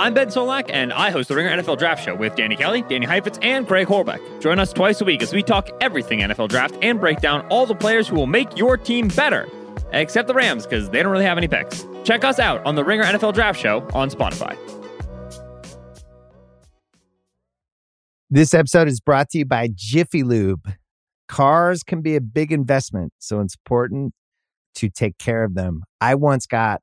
I'm Ben Solak, and I host the Ringer NFL Draft Show with Danny Kelly, Danny Heifetz, and Craig Horlbeck. Join us twice a week as we talk everything NFL Draft and break down all the players who will make your team better. Except the Rams, because they don't really have any picks. Check us out on the Ringer NFL Draft Show on Spotify. This episode is brought to you by Jiffy Lube. Cars can be a big investment, so it's important to take care of them. I once got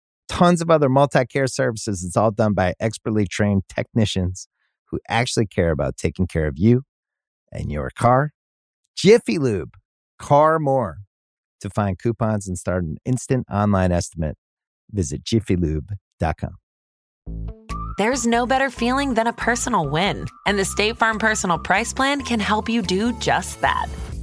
tons of other multi care services. It's all done by expertly trained technicians who actually care about taking care of you and your car. Jiffy Lube, car more. To find coupons and start an instant online estimate, visit jiffylube.com. There's no better feeling than a personal win, and the State Farm Personal Price Plan can help you do just that.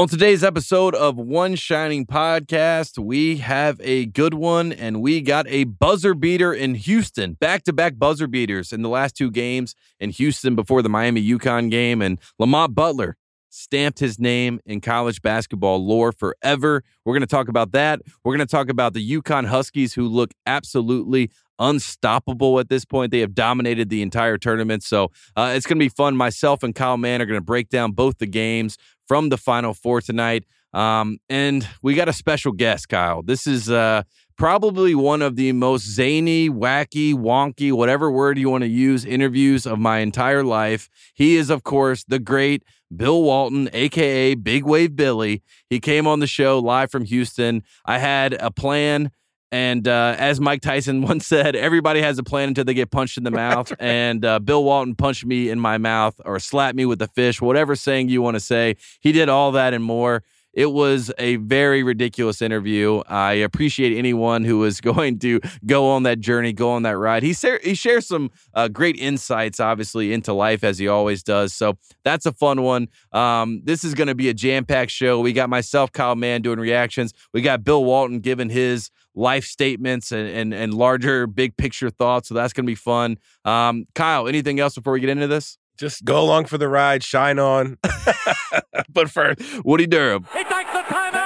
On today's episode of One Shining Podcast, we have a good one, and we got a buzzer beater in Houston. Back to back buzzer beaters in the last two games in Houston before the Miami UConn game. And Lamont Butler stamped his name in college basketball lore forever. We're going to talk about that. We're going to talk about the UConn Huskies, who look absolutely unstoppable at this point. They have dominated the entire tournament. So uh, it's going to be fun. Myself and Kyle Mann are going to break down both the games from the Final Four tonight. Um, and we got a special guest, Kyle. This is uh, probably one of the most zany, wacky, wonky, whatever word you want to use, interviews of my entire life. He is, of course, the great Bill Walton, aka Big Wave Billy. He came on the show live from Houston. I had a plan and uh, as Mike Tyson once said, everybody has a plan until they get punched in the mouth. and uh, Bill Walton punched me in my mouth or slapped me with a fish, whatever saying you want to say. He did all that and more. It was a very ridiculous interview. I appreciate anyone who is going to go on that journey, go on that ride. He, sa- he shares some uh, great insights, obviously, into life as he always does. So that's a fun one. Um, this is going to be a jam packed show. We got myself, Kyle Mann, doing reactions. We got Bill Walton giving his life statements and, and, and larger big picture thoughts. So that's going to be fun. Um, Kyle, anything else before we get into this? Just go along for the ride, shine on. but first, Woody Durham. He takes the timeout.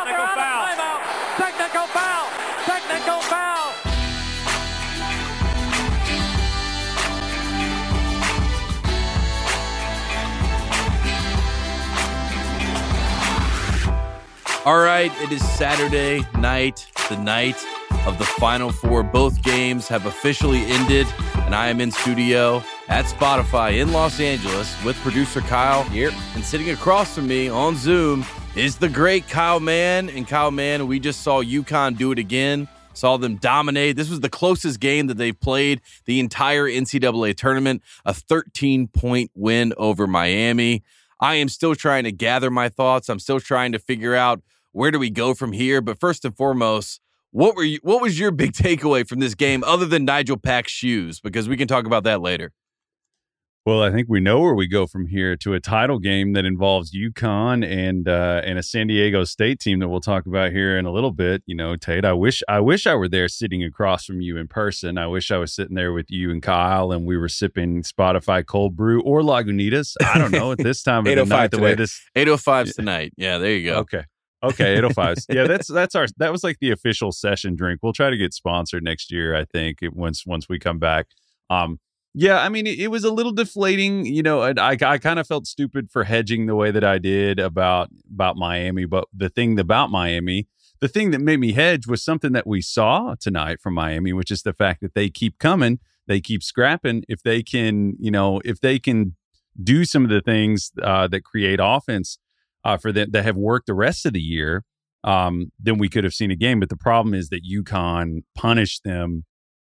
All right, it is Saturday night, the night of the Final Four. Both games have officially ended, and I am in studio at Spotify in Los Angeles with producer Kyle here. And sitting across from me on Zoom is the great Kyle Mann. And Kyle Mann, we just saw UConn do it again. Saw them dominate. This was the closest game that they've played the entire NCAA tournament, a 13 point win over Miami. I am still trying to gather my thoughts. I'm still trying to figure out where do we go from here. But first and foremost, what were you, what was your big takeaway from this game other than Nigel Pack's shoes? Because we can talk about that later. Well, I think we know where we go from here to a title game that involves UConn and uh, and a San Diego State team that we'll talk about here in a little bit. You know, Tate, I wish I wish I were there sitting across from you in person. I wish I was sitting there with you and Kyle, and we were sipping Spotify cold brew or Lagunitas. I don't know at this time of the night. The way this eight oh five tonight. Yeah, there you go. Okay. Okay, 805s. yeah, that's that's our that was like the official session drink. We'll try to get sponsored next year, I think, once once we come back. Um yeah, I mean, it, it was a little deflating. You know, I, I, I kind of felt stupid for hedging the way that I did about about Miami. But the thing about Miami, the thing that made me hedge was something that we saw tonight from Miami, which is the fact that they keep coming, they keep scrapping. If they can, you know, if they can do some of the things uh, that create offense uh, for them that have worked the rest of the year, um, then we could have seen a game. But the problem is that UConn punished them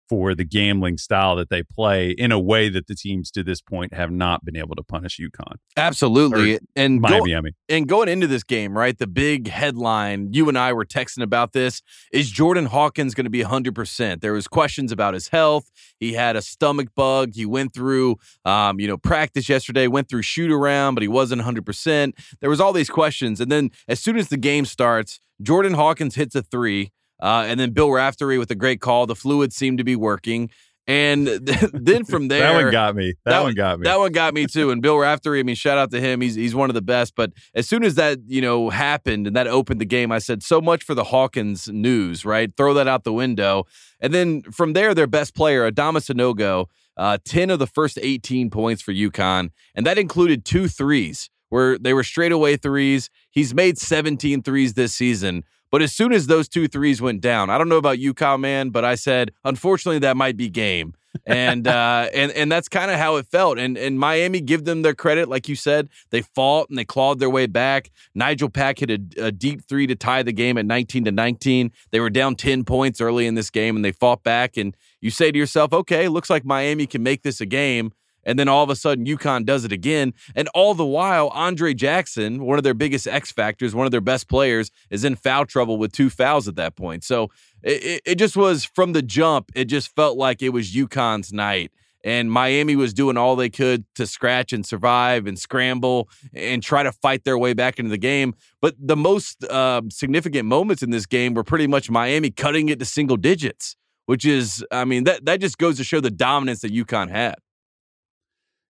for the gambling style that they play in a way that the teams to this point have not been able to punish UConn. Absolutely. Or and go- Miami, I mean. and going into this game, right, the big headline, you and I were texting about this, is Jordan Hawkins going to be 100%? There was questions about his health. He had a stomach bug. He went through, um, you know, practice yesterday, went through shoot around, but he wasn't 100%. There was all these questions. And then as soon as the game starts, Jordan Hawkins hits a three. Uh, and then Bill Raftery with a great call. The fluid seemed to be working. And then from there, that one got me. That, that one got me. That one got me too. And Bill Raftery, I mean, shout out to him. He's he's one of the best. But as soon as that you know happened and that opened the game, I said so much for the Hawkins news. Right, throw that out the window. And then from there, their best player, Adama Sanogo, uh, ten of the first eighteen points for UConn, and that included two threes where they were straightaway threes. He's made 17 threes this season. But as soon as those two threes went down, I don't know about you, Kyle, man, but I said, unfortunately, that might be game. and uh, and and that's kind of how it felt. And and Miami, give them their credit, like you said, they fought and they clawed their way back. Nigel Pack hit a, a deep three to tie the game at 19 to 19. They were down 10 points early in this game, and they fought back. And you say to yourself, okay, looks like Miami can make this a game. And then all of a sudden, UConn does it again. And all the while, Andre Jackson, one of their biggest X factors, one of their best players, is in foul trouble with two fouls at that point. So it, it just was from the jump, it just felt like it was UConn's night. And Miami was doing all they could to scratch and survive and scramble and try to fight their way back into the game. But the most uh, significant moments in this game were pretty much Miami cutting it to single digits, which is, I mean, that, that just goes to show the dominance that UConn had.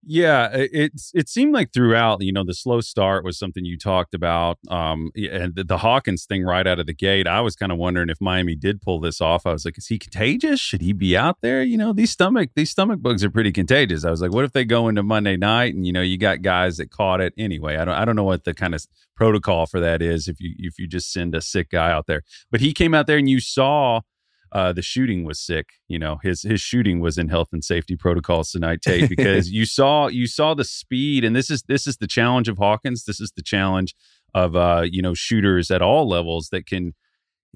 Yeah, it's it seemed like throughout, you know, the slow start was something you talked about, um, and the, the Hawkins thing right out of the gate. I was kind of wondering if Miami did pull this off. I was like, is he contagious? Should he be out there? You know, these stomach these stomach bugs are pretty contagious. I was like, what if they go into Monday night and you know you got guys that caught it anyway? I don't I don't know what the kind of protocol for that is if you if you just send a sick guy out there. But he came out there and you saw uh, the shooting was sick. You know, his his shooting was in health and safety protocols tonight, Tate, because you saw you saw the speed, and this is this is the challenge of Hawkins. This is the challenge of uh, you know shooters at all levels that can.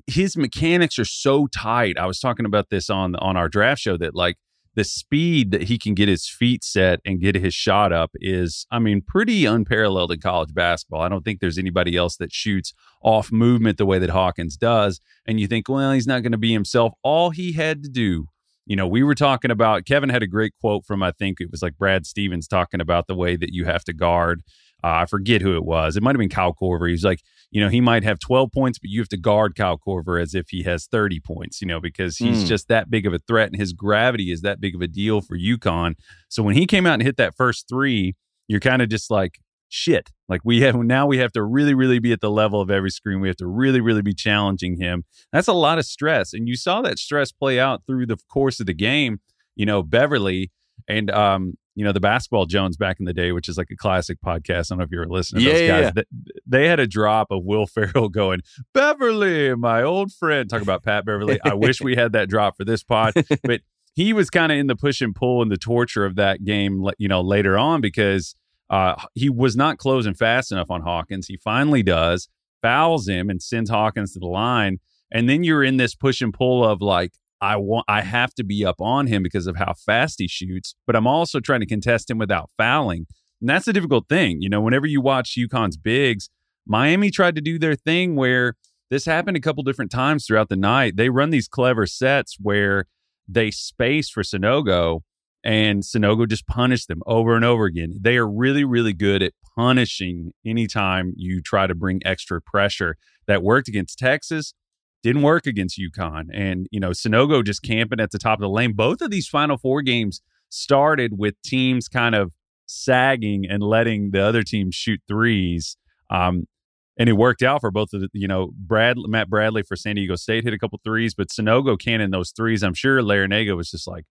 His mechanics are so tight. I was talking about this on on our draft show that like the speed that he can get his feet set and get his shot up is, I mean, pretty unparalleled in college basketball. I don't think there's anybody else that shoots off movement the way that Hawkins does. And you think, well, he's not going to be himself. All he had to do, you know, we were talking about, Kevin had a great quote from, I think it was like Brad Stevens talking about the way that you have to guard. Uh, I forget who it was. It might have been Kyle Korver. He's like, you know, he might have 12 points, but you have to guard Kyle Korver as if he has 30 points, you know, because he's Mm. just that big of a threat and his gravity is that big of a deal for UConn. So when he came out and hit that first three, you're kind of just like, shit. Like we have now we have to really, really be at the level of every screen. We have to really, really be challenging him. That's a lot of stress. And you saw that stress play out through the course of the game. You know, Beverly and um, you know, the basketball Jones back in the day, which is like a classic podcast. I don't know if you were listening to Yeah, those yeah, guys. Th- They had a drop of Will Ferrell going, Beverly, my old friend. Talk about Pat Beverly. I wish we had that drop for this pod. But he was kind of in the push and pull and the torture of that game, you know, later on because uh, he was not closing fast enough on Hawkins. He finally does, fouls him, and sends Hawkins to the line. And then you're in this push and pull of like, I want, I have to be up on him because of how fast he shoots, but I'm also trying to contest him without fouling. And that's a difficult thing. You know, whenever you watch UConn's bigs, Miami tried to do their thing where this happened a couple different times throughout the night. They run these clever sets where they space for Sanogo and Sanogo just punished them over and over again. They are really, really good at punishing anytime you try to bring extra pressure. That worked against Texas, didn't work against UConn. And, you know, Sanogo just camping at the top of the lane. Both of these Final Four games started with teams kind of sagging and letting the other team shoot threes. Um, and it worked out for both of the, you know, Brad, Matt Bradley for San Diego State hit a couple threes, but Sanogo cannon those threes. I'm sure Larrañaga was just like,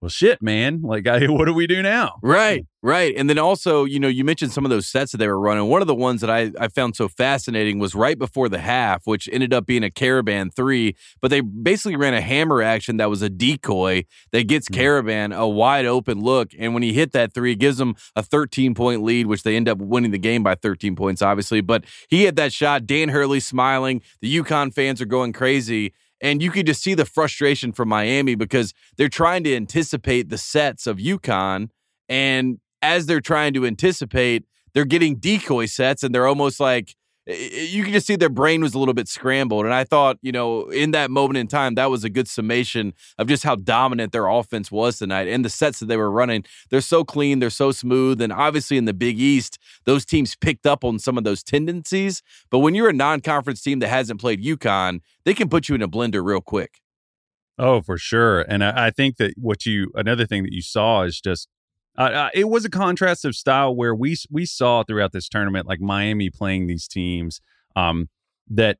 well, shit, man. Like, I, what do we do now? Right, right. And then also, you know, you mentioned some of those sets that they were running. One of the ones that I, I found so fascinating was right before the half, which ended up being a Karaban three, but they basically ran a hammer action that was a decoy that gets Mm-hmm. Karaban a wide open look. And when he hit that three, it gives them a 13 point lead, which they end up winning the game by 13 points, obviously. But he had that shot. Dan Hurley smiling. The UConn fans are going crazy. And you could just see the frustration from Miami because they're trying to anticipate the sets of UConn. And as they're trying to anticipate, they're getting decoy sets and they're almost like, you can just see their brain was a little bit scrambled. And I thought, you know, in that moment in time, that was a good summation of just how dominant their offense was tonight and the sets that they were running. They're so clean, they're so smooth. And obviously in the Big East, those teams picked up on some of those tendencies. But when you're a non conference team that hasn't played UConn, they can put you in a blender real quick. Oh, for sure. And I, I think that what you another thing that you saw is just uh, uh, it was a contrast of style where we we saw throughout this tournament like Miami playing these teams um, that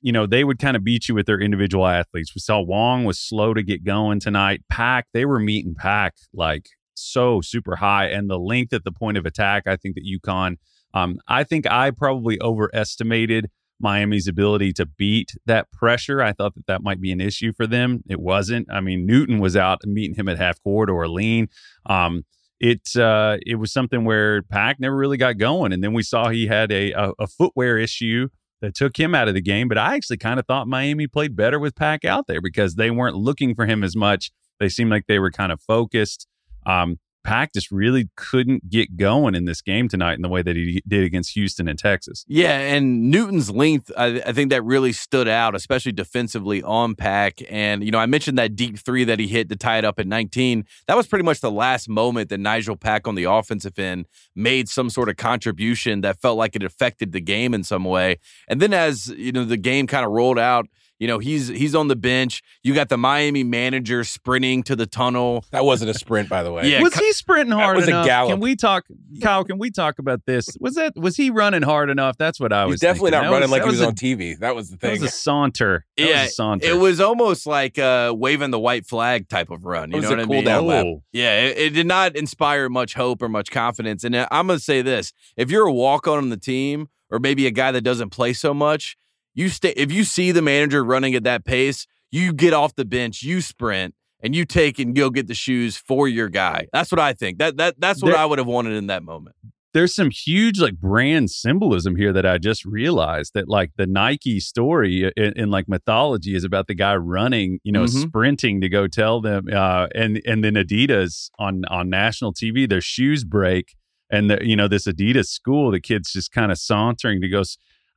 you know they would kind of beat you with their individual athletes. We saw Wong was slow to get going tonight. Pack they were meeting Pack like so super high, and the length at the point of attack. I think that UConn. Um, I think I probably overestimated Miami's ability to beat that pressure. I thought that that might be an issue for them. It wasn't. I mean, Newton was out meeting him at half court or lean. Um, it uh, it was something where Pack never really got going, and then we saw he had a, a, a footwear issue that took him out of the game. But I actually kind of thought Miami played better with Pack out there because they weren't looking for him as much. They seemed like they were kind of focused. Um, Pack just really couldn't get going in this game tonight in the way that he did against Houston and Texas. Yeah, and Newton's length, I, I, think that really stood out, especially defensively on Pack. And, you know, I mentioned that deep three that he hit to tie it up at 19. That was pretty much the last moment that Nigel Pack on the offensive end made some sort of contribution that felt like it affected the game in some way. And then as, you know, the game kind of rolled out, you know, he's he's on the bench. You got the Miami manager sprinting to the tunnel. That wasn't a sprint, by the way. Yeah, was he sprinting hard was a gallop. Can we talk, Kyle? Can we talk about this? Was that was he running hard enough? That's what I was. He's definitely thinking. not That running like that he was a- on TV. That was the That thing. was a saunter. That Yeah, was a saunter. It was almost like uh, waving the white flag type of run. You It was know a what cool I mean? down lap. Oh. Yeah, it, it did not inspire much hope or much confidence. And uh, I'm going to say this: if you're a walk on on the team, or maybe a guy that doesn't play so much, you stay. If you see the manager running at that pace, you get off the bench, you sprint, and you take and go get the shoes for your guy. That's what I think. That that that's what There- I would have wanted in that moment. there's some huge like brand symbolism here that I just realized that like the Nike story in, in like mythology is about the guy running, you know, Mhm. sprinting to go tell them, uh, and and then Adidas on on national TV, their shoes break, and the you know this Adidas school, the kids just kind of sauntering to go.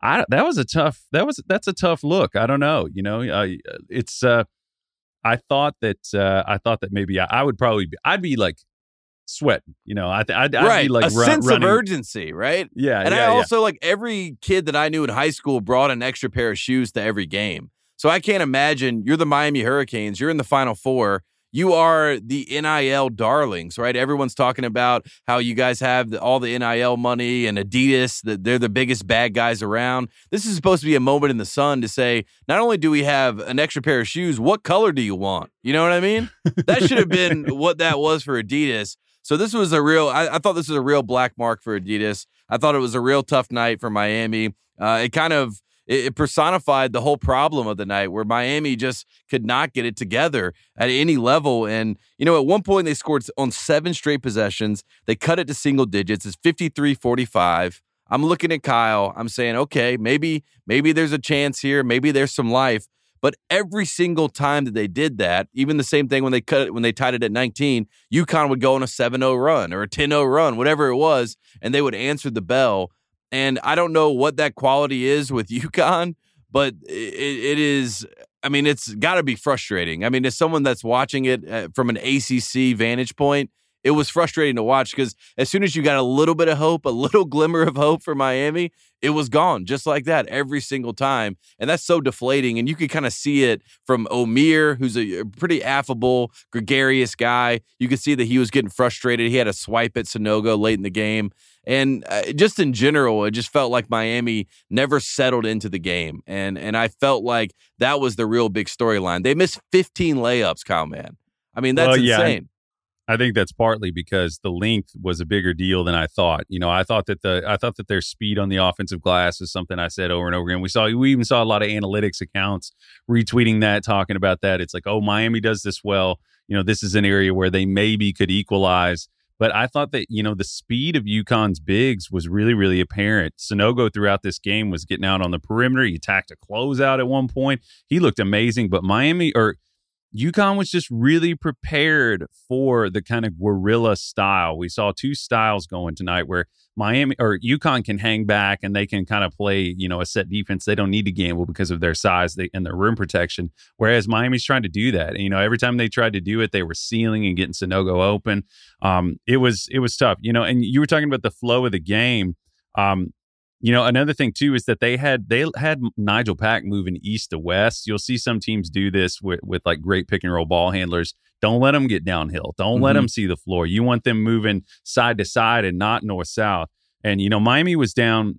I that was a tough that was that's a tough look. I don't know, you know, uh, it's. uh I thought that uh I thought that maybe I, I would probably be, I'd be like sweating, you know, I th- I'd, I'd right, be like a run- sense running. of urgency, right? Yeah, And yeah, I yeah. also like every kid that I knew in high school brought an extra pair of shoes to every game. So I can't imagine you're the Miami Hurricanes, you're in the Final Four. You are the NIL darlings, right? Everyone's talking about how you guys have the, all the NIL money and Adidas, that they're the biggest bad guys around. This is supposed to be a moment in the sun to say, not only do we have an extra pair of shoes, what color do you want? You know what I mean? that should have been what that was for Adidas. So this was a real. I, I thought this was a real black mark for Adidas. I thought it was a real tough night for Miami. Uh, it kind of it, it personified the whole problem of the night, where Miami just could not get it together at any level. And you know, at one point they scored on seven straight possessions. They cut it to single digits. It's 53-45. I'm looking at Kyle. I'm saying, okay, maybe maybe there's a chance here. Maybe there's some life. But every single time that they did that, even the same thing when they cut it, when they tied it at 19, UConn would go on a 7-0 run or a 10-0 run, whatever it was, and they would answer the bell. And I don't know what that quality is with UConn, but it, it is. I mean, it's got to be frustrating. I mean, as someone that's watching it uh, from an ACC vantage point, it was frustrating to watch because as soon as you got a little bit of hope, a little glimmer of hope for Miami, it was gone just like that every single time. And that's so deflating. And you could kind of see it from Omier, who's a pretty affable, gregarious guy. You could see that he was getting frustrated. He had a swipe at Sanogo late in the game. And uh, just in general, it just felt like Miami never settled into the game. And and I felt like that was the real big storyline. They missed 15 layups, Kyle, man. I mean, that's Well, yeah, insane. I think that's partly because the length was a bigger deal than I thought. You know, I thought that the I thought that their speed on the offensive glass is something I said over and over again. We saw we even saw a lot of analytics accounts retweeting that, talking about that. It's like, oh, Miami does this well. You know, this is an area where they maybe could equalize. But I thought that, you know, the speed of UConn's bigs was really, really apparent. Sanogo throughout this game was getting out on the perimeter. He attacked a closeout at one point. He looked amazing. But Miami or UConn was just really prepared for the kind of guerrilla style. We saw two styles going tonight where Miami or UConn can hang back and they can kind of play, you know, a set defense. They don't need to gamble because of their size and their rim protection. Whereas Miami's trying to do that. And, you know, every time they tried to do it, they were sealing and getting Sanogo open. Um, it was it was tough, you know. And you were talking about the flow of the game. Um, you know, another thing too is that they had they had Nigel Pack moving east to west. You'll see some teams do this with with like great pick and roll ball handlers. Don't let them get downhill. Don't mm-hmm. let them see the floor. You want them moving side to side and not north south. And you know, Miami was down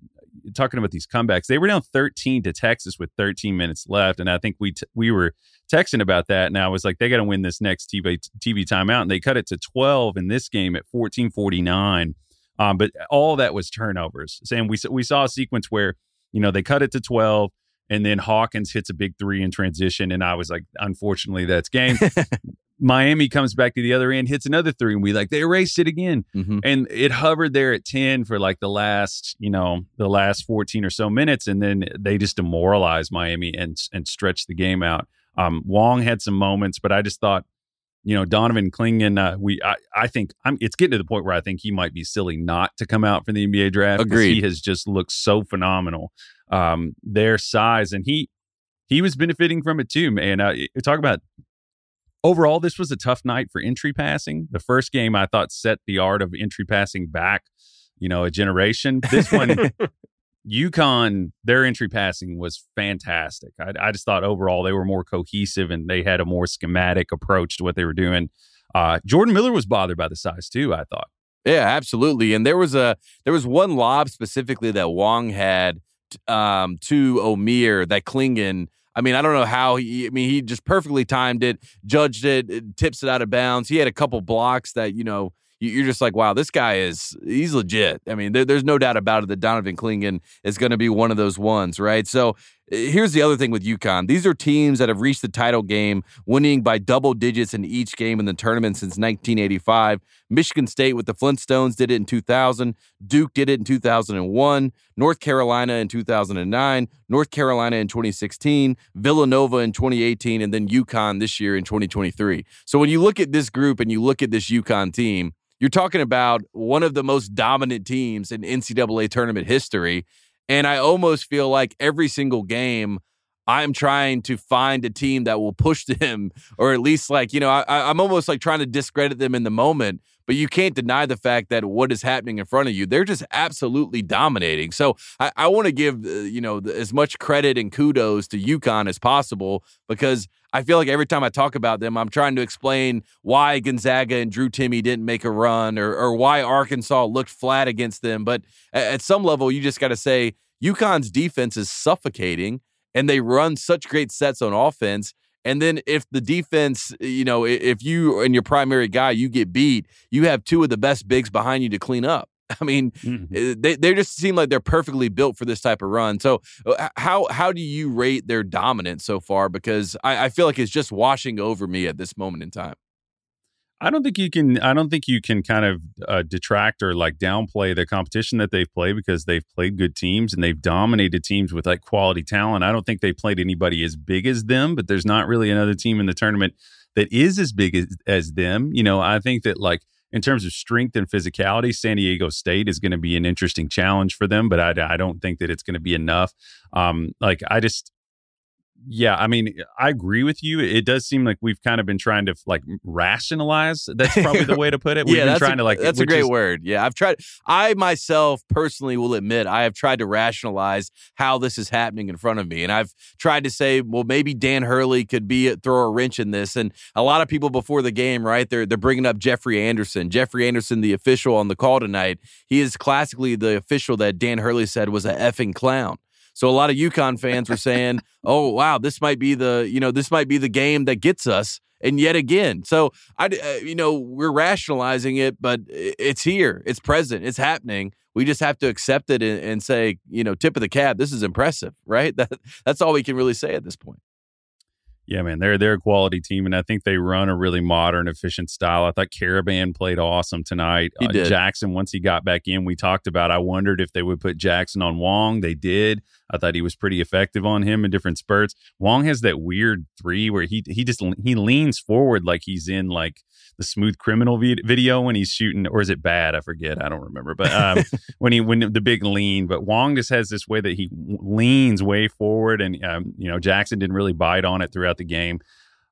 talking about these comebacks. They were down 13 to Texas with 13 minutes left, and I think we t- we were texting about that. And I was like, they got to win this next TV TV timeout, and they cut it to 12 in this game at 14:49. Um, but all that was turnovers. And we we saw a sequence where you know they cut it to twelve, and then Hawkins hits a big three in transition, and I was like, unfortunately, that's game. Miami comes back to the other end, hits another three, and we like they erased it again, mm-hmm. and it hovered there at ten for like the last you know the last fourteen or so minutes, and then they just demoralized Miami and and stretched the game out. Um, Wong had some moments, but I just thought you know, Donovan Clingan, uh, we I, I think I'm it's getting to the point where I think he might be silly not to come out for the NBA draft. Agreed. He has just looked so phenomenal. Um, their size and he he was benefiting from it too, man. Uh, talk about overall, this was a tough night for entry passing. The first game I thought set the art of entry passing back, you know, a generation. This one UConn, their entry passing was fantastic. I, I, just thought overall they were more cohesive and they had a more schematic approach to what they were doing. Uh, Jordan Miller was bothered by the size too. I thought. Yeah, absolutely. And there was a there was one lob specifically that Wong had um, to Omier that Clingan. I mean, I don't know how he. I mean, he just perfectly timed it, judged it, tips it out of bounds. He had a couple blocks that you know you're just like, wow, this guy is he's legit. I mean, there, there's no doubt about it that Donovan Clingan is going to be one of those ones, right? So here's the other thing with UConn. These are teams that have reached the title game, winning by double digits in each game in the tournament since 1985. Michigan State with the Flintstones did it in 2000. Duke did it in 2001. North Carolina in 2009. North Carolina in 2016. Villanova in 2018, and then UConn this year in 2023. So when you look at this group and you look at this UConn team you're talking about one of the most dominant teams in NCAA tournament history. And I almost feel like every single game, I'm trying to find a team that will push them, or at least like, you know, I, am almost like trying to discredit them in the moment. But you can't deny the fact that what is happening in front of you, they're just absolutely dominating. So I, I want to give, uh, you know, as much credit and kudos to UConn as possible because I feel like every time I talk about them, I'm trying to explain why Gonzaga and Drew Timme didn't make a run or, or why Arkansas looked flat against them. But at some level, you just got to say UConn's defense is suffocating and they run such great sets on offense. And then if the defense, you know, if you and your primary guy, you get beat, you have two of the best bigs behind you to clean up. I mean, mm-hmm. Eh, they they just seem like they're perfectly built for this type of run. So uh, how how do you rate their dominance so far? Because I, I feel like it's just washing over me at this moment in time. I don't think you can. I don't think you can kind of uh, detract or like downplay the competition that they've played because they've played good teams and they've dominated teams with like quality talent. I don't think they played anybody as big as them, but there's not really another team in the tournament that is as big as, as them. You know, I think that like in terms of strength and physicality, San Diego State is going to be an interesting challenge for them, but I, I don't think that it's going to be enough. Um, like I just, yeah, I mean, I agree with you. It does seem like we've kind of been trying to like rationalize. That's probably the way to put it. We've yeah, been trying a, to like. That's a great is, word. Yeah, I've tried. I myself personally will admit I have tried to rationalize how this is happening in front of me, and I've tried to say, well, maybe Dan Hurley could be throw a wrench in this. And a lot of people before the game, right? They're they're bringing up Jeffrey Anderson. Jeffrey Anderson, the official on the call tonight, he is classically the official that Dan Hurley said was a effing clown. So a lot of UConn fans were saying, "Oh wow, this might be the you know this might be the game that gets us." and yet again. So I, uh, you know, we're rationalizing it, but it's here, it's present, it's happening. We just have to accept it and, and say, you know, tip of the cap. This is impressive, right? That that's all we can really say at this point. Yeah, man, they're they're a quality team, and I think they run a really modern, efficient style. I thought Karaban played awesome tonight. He Uh. Jackson, once he got back in, we talked about. I wondered if they would put Jackson on Wong. They did. I thought he was pretty effective on him in different spurts. Wong has that weird three where he he just he leans forward like he's in like the smooth criminal vid- video when he's shooting, or is it bad? I forget. I don't remember. But um, when he when the big lean, but Wong just has this way that he leans way forward, and um, you know Jackson didn't really bite on it throughout the game.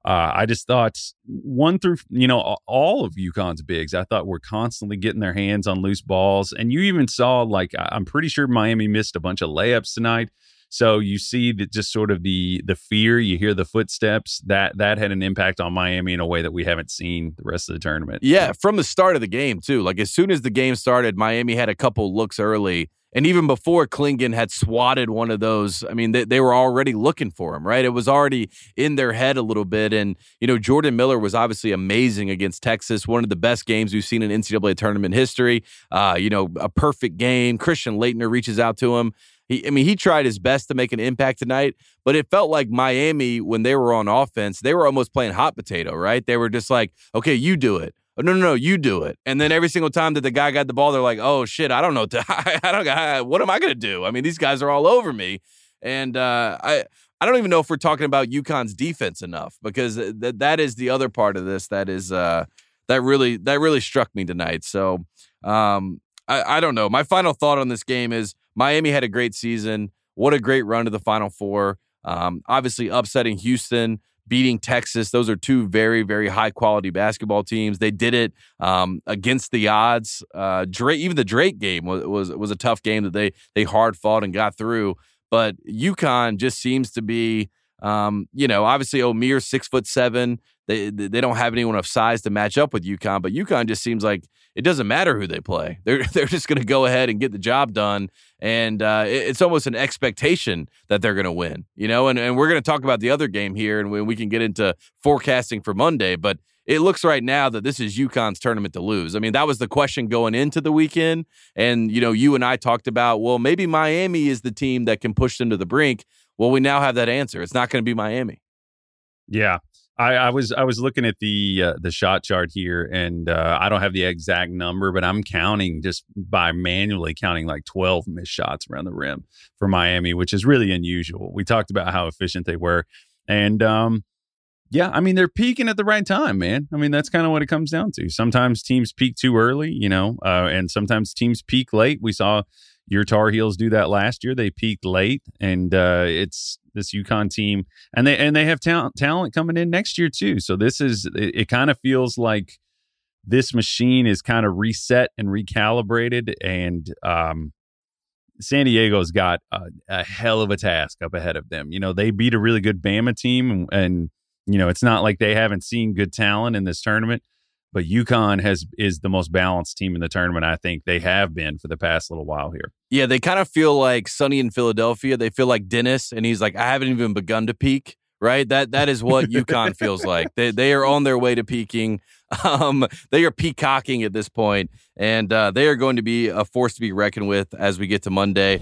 Uh, I just thought one through you know all of UConn's bigs. I thought were constantly getting their hands on loose balls, and you even saw like I'm pretty sure Miami missed a bunch of layups tonight. So you see that just sort of the the fear. You hear the footsteps. That that had an impact on Miami in a way that we haven't seen the rest of the tournament. Yeah, from the start of the game too. Like as soon as the game started, Miami had a couple looks early, and even before Clingan had swatted one of those, I mean, they, they were already looking for him. Right, it was already in their head a little bit. And you know, Jordan Miller was obviously amazing against Texas, one of the best games we've seen in NCAA tournament history. Uh, you know, a perfect game. Christian Laettner reaches out to him. He, I mean, he tried his best to make an impact tonight, but it felt like Miami, when they were on offense, they were almost playing hot potato, right? They were just like, okay, you do it. Oh, no, no, no, you do it. And then every single time that the guy got the ball, they're like, oh, shit, I don't know. to- I don't got, what am I going to do? I mean, these guys are all over me. And uh, I, I don't even know if we're talking about UConn's defense enough because th- that is the other part of this that is, uh, that really, that really struck me tonight. So, um, I, I don't know. My final thought on this game is Miami had a great season. What a great run to the Final Four. Um, obviously, upsetting Houston, beating Texas. Those are two very, very high quality basketball teams. They did it um, against the odds. Uh, Drake, even the Drake game was, was was a tough game that they they hard fought and got through. But UConn just seems to be, um, you know, obviously Omier six foot seven. They they don't have anyone of size to match up with UConn, but UConn just seems like it doesn't matter who they play. They're they're just going to go ahead and get the job done, and uh, it- it's almost an expectation that they're going to win. You know, and and we're going to talk about the other game here, and when we can get into forecasting for Monday, but. It looks right now that this is UConn's tournament to lose. I mean, that was the question going into the weekend. And, you know, you and I talked about, well, maybe Miami is the team that can push them to the brink. Well, we now have that answer. It's not going to be Miami. Yeah. I, I was I was looking at the uh, the shot chart here, and uh, I don't have the exact number, but I'm counting just by manually counting like 12 missed shots around the rim for Miami, which is really unusual. We talked about how efficient they were, and um, yeah, I mean they're peaking at the right time, man. I mean that's kind of what it comes down to. Sometimes teams peak too early, you know, uh, and sometimes teams peak late. We saw your Tar Heels do that last year. They peaked late, and uh, it's this UConn team, and they and they have talent talent coming in next year too. So this is it, it kind of feels like this machine is kind of reset and recalibrated, and um, San Diego's got a, a hell of a task up ahead of them. You know, they beat a really good Bama team, and, and you know it's not like they haven't seen good talent in this tournament. But UConn has is the most balanced team in the tournament. I think they have been for the past little while here. Yeah, they kind of feel like Sunny in Philadelphia. They feel like Dennis, and he's like, I haven't even begun to peak. Right, that that is what UConn feels like. They they are on their way to peaking. Um, they are peacocking at this point, and uh, they are going to be a force to be reckoned with as we get to Monday.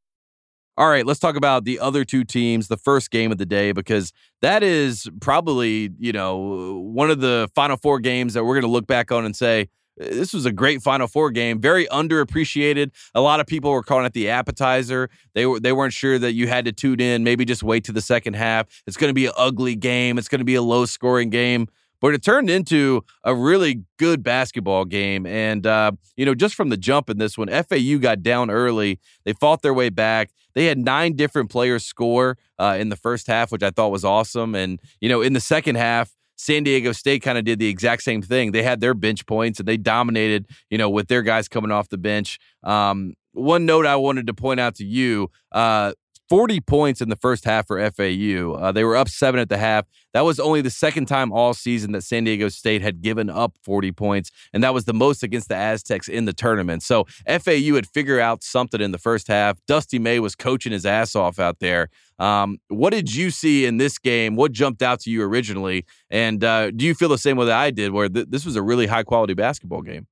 All right, let's talk about the other two teams, the first game of the day, because that is probably, you know, one of the Final Four games that we're going to look back on and say, uh, this was a great Final Four game, very underappreciated. A lot of people were calling it the appetizer. They were they weren't sure that you had to tune in. Maybe just wait to the second half. It's going to be an ugly game. It's going to be a low scoring game. But it turned into a really good basketball game. And, uh, you know, just from the jump in this one, FAU got down early. They fought their way back. They had nine different players score uh, in the first half, which I thought was awesome. And, you know, in the second half, San Diego State kind of did the exact same thing. They had their bench points and they dominated, you know, with their guys coming off the bench. Um, one note I wanted to point out to you uh, 40 points in the first half for FAU. Uh, they were up seven at the half. That was only the second time all season that San Diego State had given up 40 points, and that was the most against the Aztecs in the tournament. So FAU had figured out something in the first half. Dusty May was coaching his ass off out there. Um, what did you see in this game? What jumped out to you originally? And uh, do you feel the same way that I did, where th- this was a really high quality basketball game?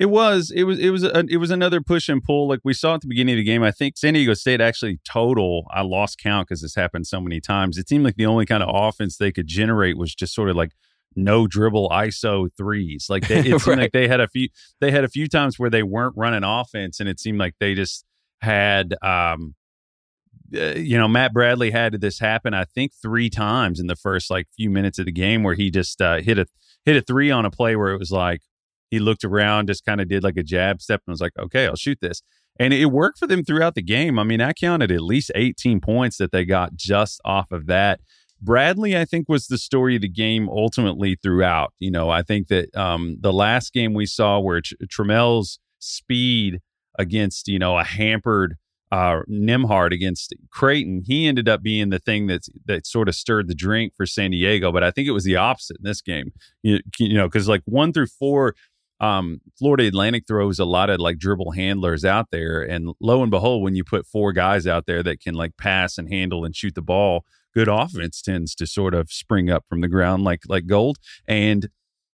It was. It was. It was. A, it was another push and pull, like we saw at the beginning of the game. I think San Diego State actually total. I lost count because this happened so many times. It seemed like the only kind of offense they could generate was just sort of like no dribble ISO threes. Like they, it seemed Right. like they had a few. They had a few times where they weren't running offense, and it seemed like they just had. um uh, you know, Matt Bradley had this happen. I think three times in the first like few minutes of the game, where he just uh, hit a hit a three on a play where it was like he looked around, just kind of did like a jab step, and was like, "Okay, I'll shoot this." And it worked for them throughout the game. I mean, I counted at least 18 points that they got just off of that. Bradley, I think, was the story of the game ultimately throughout. You know, I think that um, the last game we saw where Tr- Trammell's speed against, you know, a hampered uh, Nembhard against Creighton, he ended up being the thing that that sort of stirred the drink for San Diego. But I think it was the opposite in this game. You, you know, because like one through four, um, Florida Atlantic throws a lot of like dribble handlers out there, and lo and behold, when you put four guys out there that can like pass and handle and shoot the ball, good offense tends to sort of spring up from the ground like like gold. And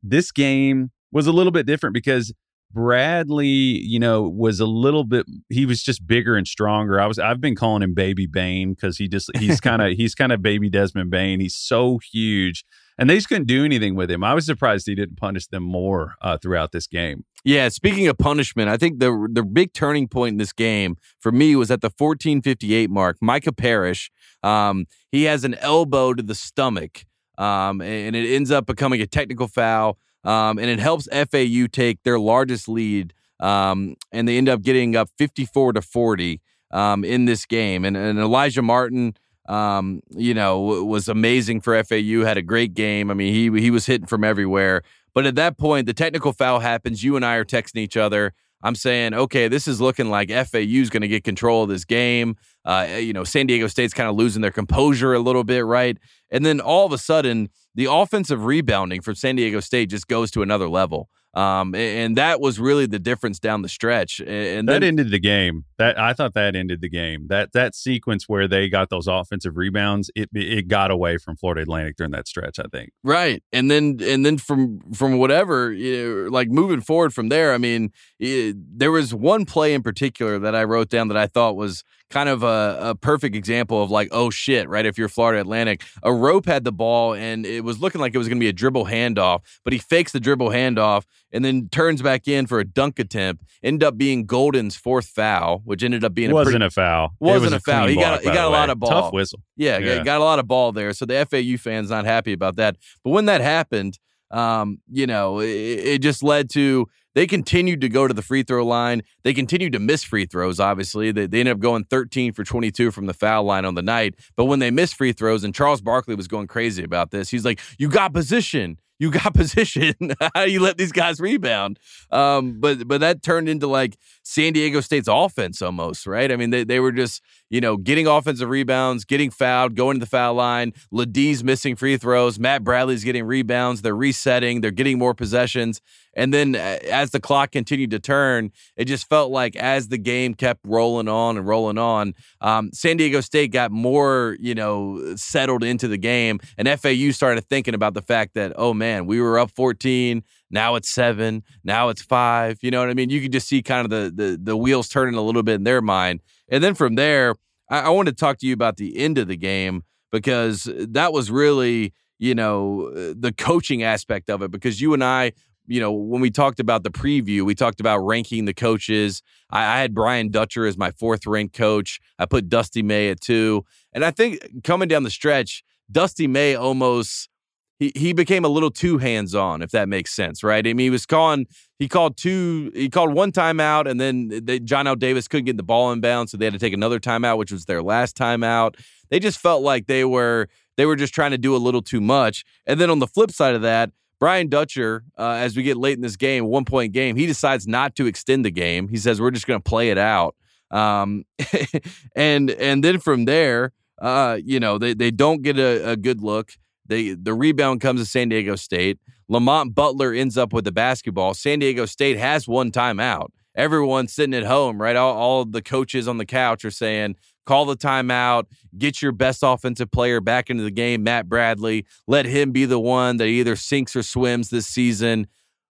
this game was a little bit different because Bradley, you know, was a little bit he was just bigger and stronger. I was I've been calling him baby Bane because he just he's kind of he's kind of baby Desmond Bane. He's so huge. And they just couldn't do anything with him. I was surprised he didn't punish them more uh, throughout this game. Yeah, speaking of punishment, I think the the big turning point in this game for me was at the 14:58 mark. Micah Parrish, um, he has an elbow to the stomach, um, and it ends up becoming a technical foul, um, and it helps FAU take their largest lead, um, and they end up getting up 54 to 40 um, in this game. And, and Alijah Martin, um, you know, was amazing for FAU. Had a great game. I mean, he he was hitting from everywhere. But at that point, the technical foul happens. You and I are texting each other. I'm saying, okay, this is looking like FAU is going to get control of this game. Uh, you know, San Diego State's kind of losing their composure a little bit, right? And then all of a sudden, the offensive rebounding from San Diego State just goes to another level. Um, and that was really the difference down the stretch. And that ended the game. That I thought that ended the game. That that sequence where they got those offensive rebounds, it it got away from Florida Atlantic during that stretch. I think. Right, and then and then from from whatever, you know, like moving forward from there. I mean, it, there was one play in particular that I wrote down that I thought was kind of a, a perfect example of like, oh shit, right? If you're Florida Atlantic, a rope had the ball and it was looking like it was going to be a dribble handoff, but he fakes the dribble handoff and then turns back in for a dunk attempt. Ended up being Goldin's fourth foul, which ended up being wasn't a, pretty, a foul. Wasn't was a foul. He got- block, he got a lot of ball. Tough whistle. Yeah, Yeah. got a lot of ball there. So the FAU fans not happy about that. But when that happened, um, you know, it, it just led to they continued to go to the free throw line. They continued to miss free throws. Obviously, they, they ended up going 13 for 22 from the foul line on the night. But when they missed free throws, and Charles Barkley was going crazy about this, he's like, "You got position." You got position. How do you let these guys rebound? Um, but but that turned into like San Diego State's offense almost, right? I mean, they, they were just, you know, getting offensive rebounds, getting fouled, going to the foul line. Ladie's missing free throws. Matt Bradley's getting rebounds. They're resetting. They're getting more possessions. And then uh, as the clock continued to turn, it just felt like as the game kept rolling on and rolling on, um, San Diego State got more, you know, settled into the game. And FAU started thinking about the fact that, oh man, we were up 14. Now it's seven. Now it's five. You know what I mean? You could just see kind of the the, the wheels turning a little bit in their mind. And then from there, I, I wanted to talk to you about the end of the game because that was really, you know, the coaching aspect of it. Because you and I, you know, when we talked about the preview, we talked about ranking the coaches. I, I had Brian Dutcher as my fourth ranked coach. I put Dusty May at two. And I think coming down the stretch, Dusty May almost he he became a little too hands on, if that makes sense, right? I mean, he was calling he called two he called one timeout, and then they, Johnell Davis couldn't get the ball in bounds, so they had to take another timeout, which was their last timeout. They just felt like they were they were just trying to do a little too much. And then on the flip side of that, Brian Dutcher, uh, as we get late in this game, one point game, he decides not to extend the game. He says we're just going to play it out. Um, and and then from there, uh, you know, they they don't get a, a good look. They the rebound comes to San Diego State. Lamont Butler ends up with the basketball. San Diego State has one timeout. Everyone's sitting at home, right? All, all the coaches on the couch are saying, call the timeout, get your best offensive player back into the game, Matt Bradley. Let him be the one that either sinks or swims this season.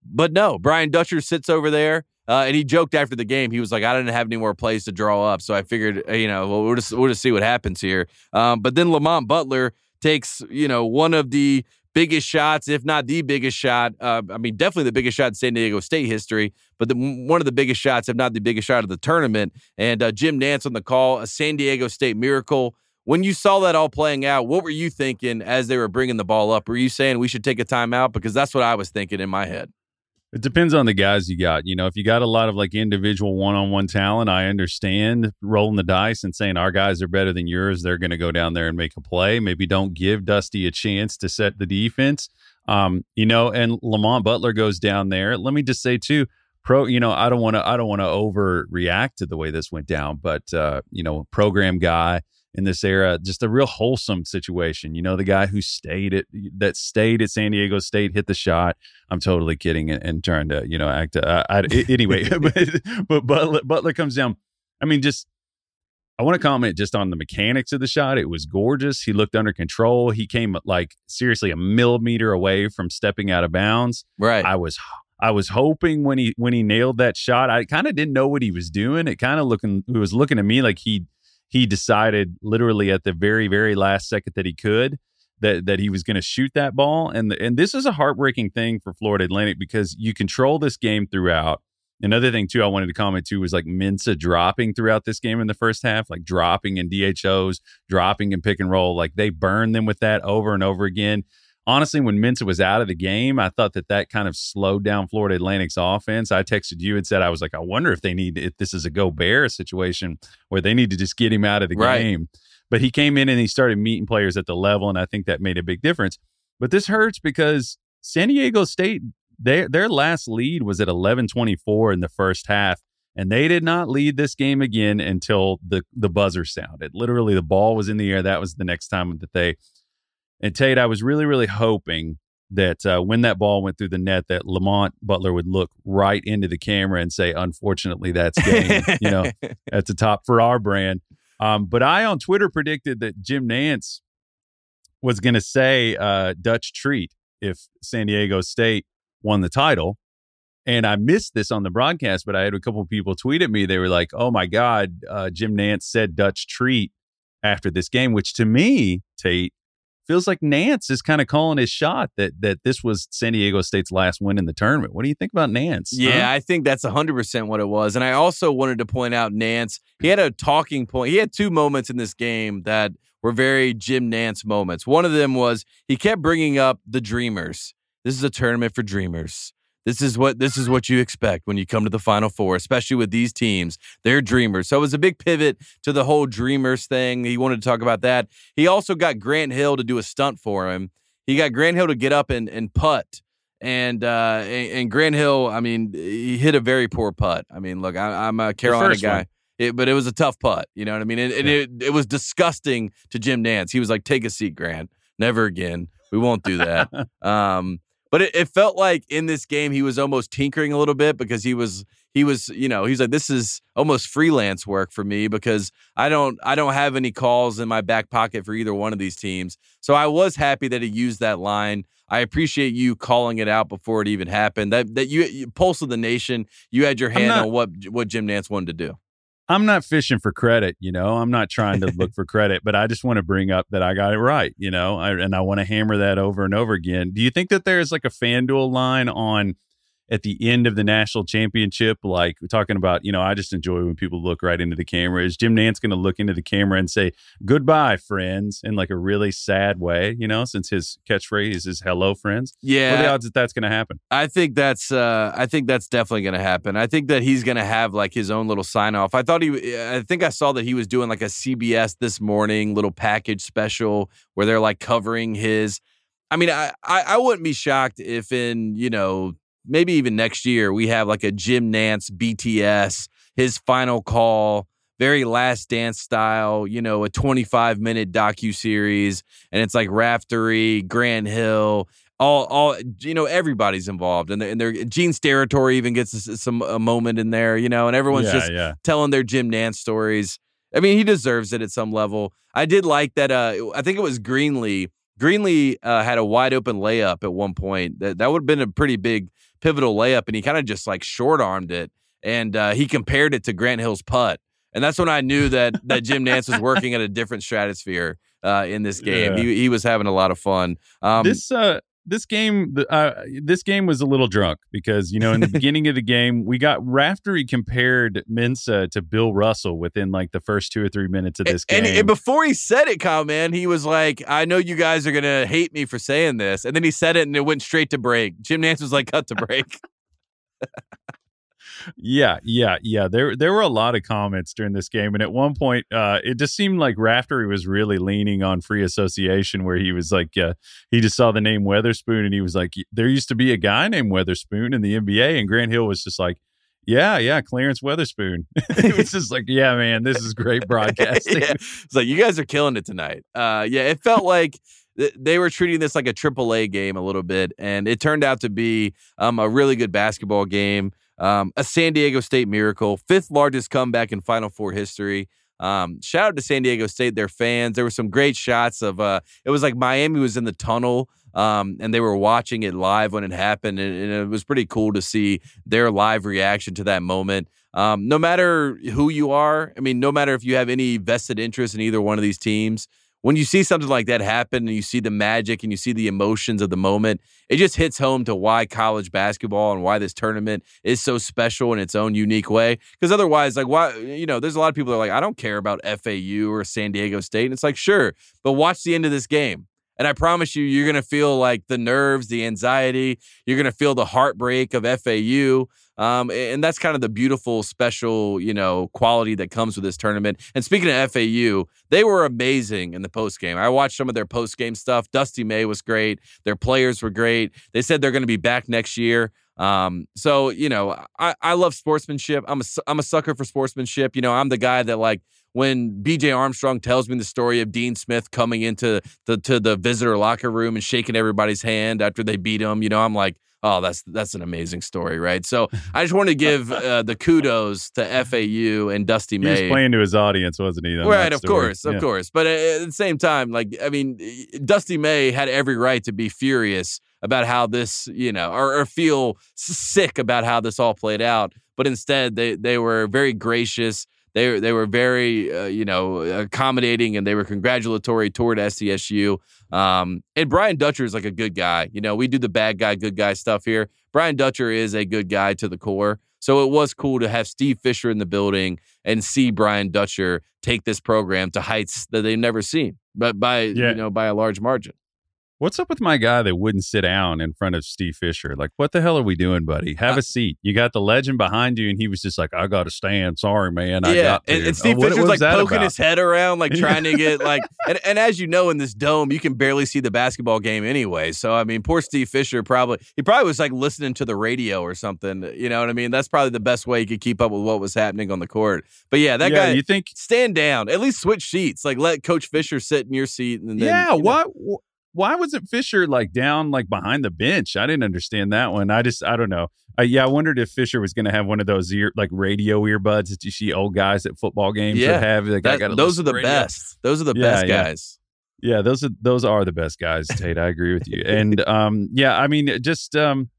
But no, Brian Dutcher sits over there. Uh, and he joked after the game. He was like, "I didn't have any more plays to draw up, so I figured, uh, you know, well, we'll just we'll just see what happens here." Um, but then Lamont Butler takes, you know, one of the biggest shots, if not the biggest shot. Uh, I mean, definitely the biggest shot in San Diego State history, but the, one of the biggest shots, if not the biggest shot of the tournament. And uh, Jim Nantz on the call, a San Diego State miracle. When you saw that all playing out, what were you thinking as they were bringing the ball up? Were you saying we should take a timeout? Because that's what I was thinking in my head. It depends on the guys you got. You know, if you got a lot of like individual one on one talent, I understand rolling the dice and saying our guys are better than yours. They're going to go down there and make a play. Maybe don't give Dusty a chance to set the defense. Um, you know, and Lamont Butler goes down there. Let me just say too, pro, you know, I don't want to, I don't want to overreact to the way this went down, but uh, you know, program guy in this era. Just a real wholesome situation. You know, the guy who stayed at that stayed at San Diego State hit the shot. I'm totally kidding and, and trying to you know act. Uh, I, anyway, but, but Butler, Butler comes down. I mean, just I want to comment just on the mechanics of the shot. It was gorgeous. He looked under control. He came like seriously a millimeter away from stepping out of bounds. Right. I was I was hoping when he when he nailed that shot, I kind of didn't know what he was doing. It kind of looking it was looking to me like he he decided literally at the very very last second that he could that that he was going to shoot that ball. And and this is a heartbreaking thing for Florida Atlantic because you control this game throughout. Another thing too I wanted to comment too was like Mensah dropping throughout this game in the first half, like dropping in DHOs, dropping in pick and roll, like they burned them with that over and over again honestly, when Mensah was out of the game, I thought that that kind of slowed down Florida Atlantic's offense. I texted you and said I was like, I wonder if they need if this is a go bear situation where they need to just get him out of the right. game. But he came in and he started meeting players at the level, and I think that made a big difference. But this hurts because San Diego State their their last lead was at 11-24 in the first half and they did not lead this game again until the the buzzer sounded. Literally the ball was in the air. That was the next time that they and Tate, I was really, really hoping that uh, when that ball went through the net, that Lamont Butler would look right into the camera and say, "Unfortunately, that's game." you know, at the top for our brand. Um, but I on Twitter predicted that Jim Nantz was going to say uh, Dutch treat if San Diego State won the title. And I missed this on the broadcast, but I had a couple of people tweet at me. They were like, "Oh my God, uh, Jim Nantz said Dutch treat after this game," which to me, Tate, feels like Nantz is kind of calling his shot that that this was San Diego State's last win in the tournament. What do you think about Nantz? Yeah, huh? I think that's 100% what it was. And I also wanted to point out Nantz, he had a talking point. He had two moments in this game that were very Jim Nantz moments. One of them was he kept bringing up the dreamers. This is a tournament for dreamers. This is what this is what you expect when you come to the Final Four, especially with these teams. They're dreamers. So it was a big pivot to the whole dreamers thing. He wanted to talk about that. He also got Grant Hill to do a stunt for him. He got Grant Hill to get up and, and putt. And, uh, and, and Grant Hill, I mean, he hit a very poor putt. I mean, look, I, am a Carolina guy. It, but it was a tough putt, you know what I mean? And, and it, it was disgusting to Jim Nantz. He was like, "Take a seat, Grant. Never again. We won't do that." um, but it, it felt like in this game he was almost tinkering a little bit because he was he was you know he's like this is almost freelance work for me because I don't I don't have any calls in my back pocket for either one of these teams. So I was happy that he used that line. I appreciate you calling it out before it even happened. That that you, you pulse of the nation, you had your hand not, on what what Jim Nantz wanted to do. I'm not fishing for credit, you know. I'm not trying to look for credit, but I just want to bring up that I got it right, you know, I, and I want to hammer that over and over again. Do you think that there's like a FanDuel line on at the end of the national championship, like we're talking about, you know, I just enjoy when people look right into the camera. Is Jim Nantz going to look into the camera and say goodbye, friends, in like a really sad way? You know, since his catchphrase is "Hello, friends." Yeah, what are the odds that that's going to happen? I think that's uh, I think that's definitely going to happen. I think that he's going to have like his own little sign off. I thought he, I think I saw that he was doing like a CBS this morning little package special where they're like covering his. I mean, I, I, I wouldn't be shocked if in you know maybe even next year we have like a Jim Nantz BTS his final call very last dance style, you know, a 25 minute docu series, and it's like Raftery, Grant Hill, all, all, you know, everybody's involved, and they're, and they're Gene Steratore even gets some a moment in there, you know, and everyone's Yeah, just yeah. telling their Jim Nantz stories. I mean, he deserves it at some level. I did like that. Uh, I think it was Greenlee. Greenlee uh, had a wide open layup at one point. That that would have been a pretty big pivotal layup, and he kind of just like short armed it, and uh, he compared it to Grant Hill's putt, and that's when I knew that that Jim Nantz was working at a different stratosphere uh, in this game. Yeah. He he was having a lot of fun. Um, this uh this game uh this game was a little drunk because you know in the beginning of the game we got Raftery compared Mensah to Bill Russell within like the first two or three minutes of this and, game. and before he said it, Kyle, man, he was like, I know you guys are going to hate me for saying this. And then he said it and it went straight to break. Jim Nantz was like, cut to break. Yeah, yeah, yeah. There there were a lot of comments during this game, and at one point, uh, it just seemed like Raftery was really leaning on free association, where he was like, uh, he just saw the name Weatherspoon, and he was like, there used to be a guy named Weatherspoon in the NBA, and Grant Hill was just like. Yeah, yeah, Clarence Weatherspoon. it was just like, yeah, man, this is great broadcasting. yeah. It's like, you guys are killing it tonight. Uh, yeah, it felt like th- they were treating this like a AAA game a little bit, and it turned out to be um, a really good basketball game. Um, a San Diego State miracle, fifth largest comeback in Final Four history. Um, shout out to San Diego State, their fans. There were some great shots of. Uh, it was like Miami was in the tunnel, um, and they were watching it live when it happened, and, and it was pretty cool to see their live reaction to that moment. Um, no matter who you are, I mean, no matter if you have any vested interest in either one of these teams, when you see something like that happen and you see the magic and you see the emotions of the moment, it just hits home to why college basketball and why this tournament is so special in its own unique way. Because otherwise, like, why, you know, there's a lot of people that are like, I don't care about FAU or San Diego State. And it's like, sure, but watch the end of this game. And I promise you, you're going to feel like the nerves, the anxiety. You're going to feel the heartbreak of FAU. Um, and that's kind of the beautiful, special, you know, quality that comes with this tournament. And speaking of FAU, they were amazing in the post game. I watched some of their post game stuff. Dusty May was great. Their players were great. They said they're going to be back next year. Um, so you know, I, I love sportsmanship. I'm a I'm a sucker for sportsmanship. You know, I'm the guy that like when BJ Armstrong tells me the story of Dean Smith coming into the to the visitor locker room and shaking everybody's hand after they beat him. You know, I'm like, oh, that's that's an amazing story, right? So I just want to give uh, the kudos to FAU and Dusty He was playing to his audience, wasn't he? Right, of story? course, of Yeah. course. But at the same time, like I mean, Dusty May had every right to be furious about how this, you know, or, or feel sick about how this all played out. But instead, they they were very gracious. They they were very, uh, you know, accommodating, and they were congratulatory toward SDSU. Um, and Brian Dutcher is like a good guy. You know, we do the bad guy, good guy stuff here. Brian Dutcher is a good guy to the core. So it was cool to have Steve Fisher in the building and see Brian Dutcher take this program to heights that they've never seen, but by Yeah. you know by a large margin. What's up with my guy that wouldn't sit down in front of Steve Fisher? Like, what the hell are we doing, buddy? Have Uh, a seat. You got the legend behind you, and he was just like, "I got to stand. Sorry, man. I yeah, got to." and, and Steve Oh, what- Fisher's what like was that poking about? his head around, like trying to get like, and, and as you know, in this dome, you can barely see the basketball game anyway. So I mean, poor Steve Fisher probably he probably was like listening to the radio or something. You know what I mean? That's probably the best way he could keep up with what was happening on the court. But yeah, that yeah, guy. you think? stand down. At least switch seats. Like let Coach Fisher sit in your seat, and then yeah. you know. Why? Wh- Why wasn't Fisher like down like behind the bench? I didn't understand that one. I just I don't know. Uh, yeah, I wondered if Fisher was going to have one of those ear like radio earbuds that you see old guys at football games Yeah. have. Like, That- those are the radio. best. Those are the Yeah, best yeah. guys. Yeah, those are those are the best guys, Tate. I agree with you. And um, yeah, I mean, just um,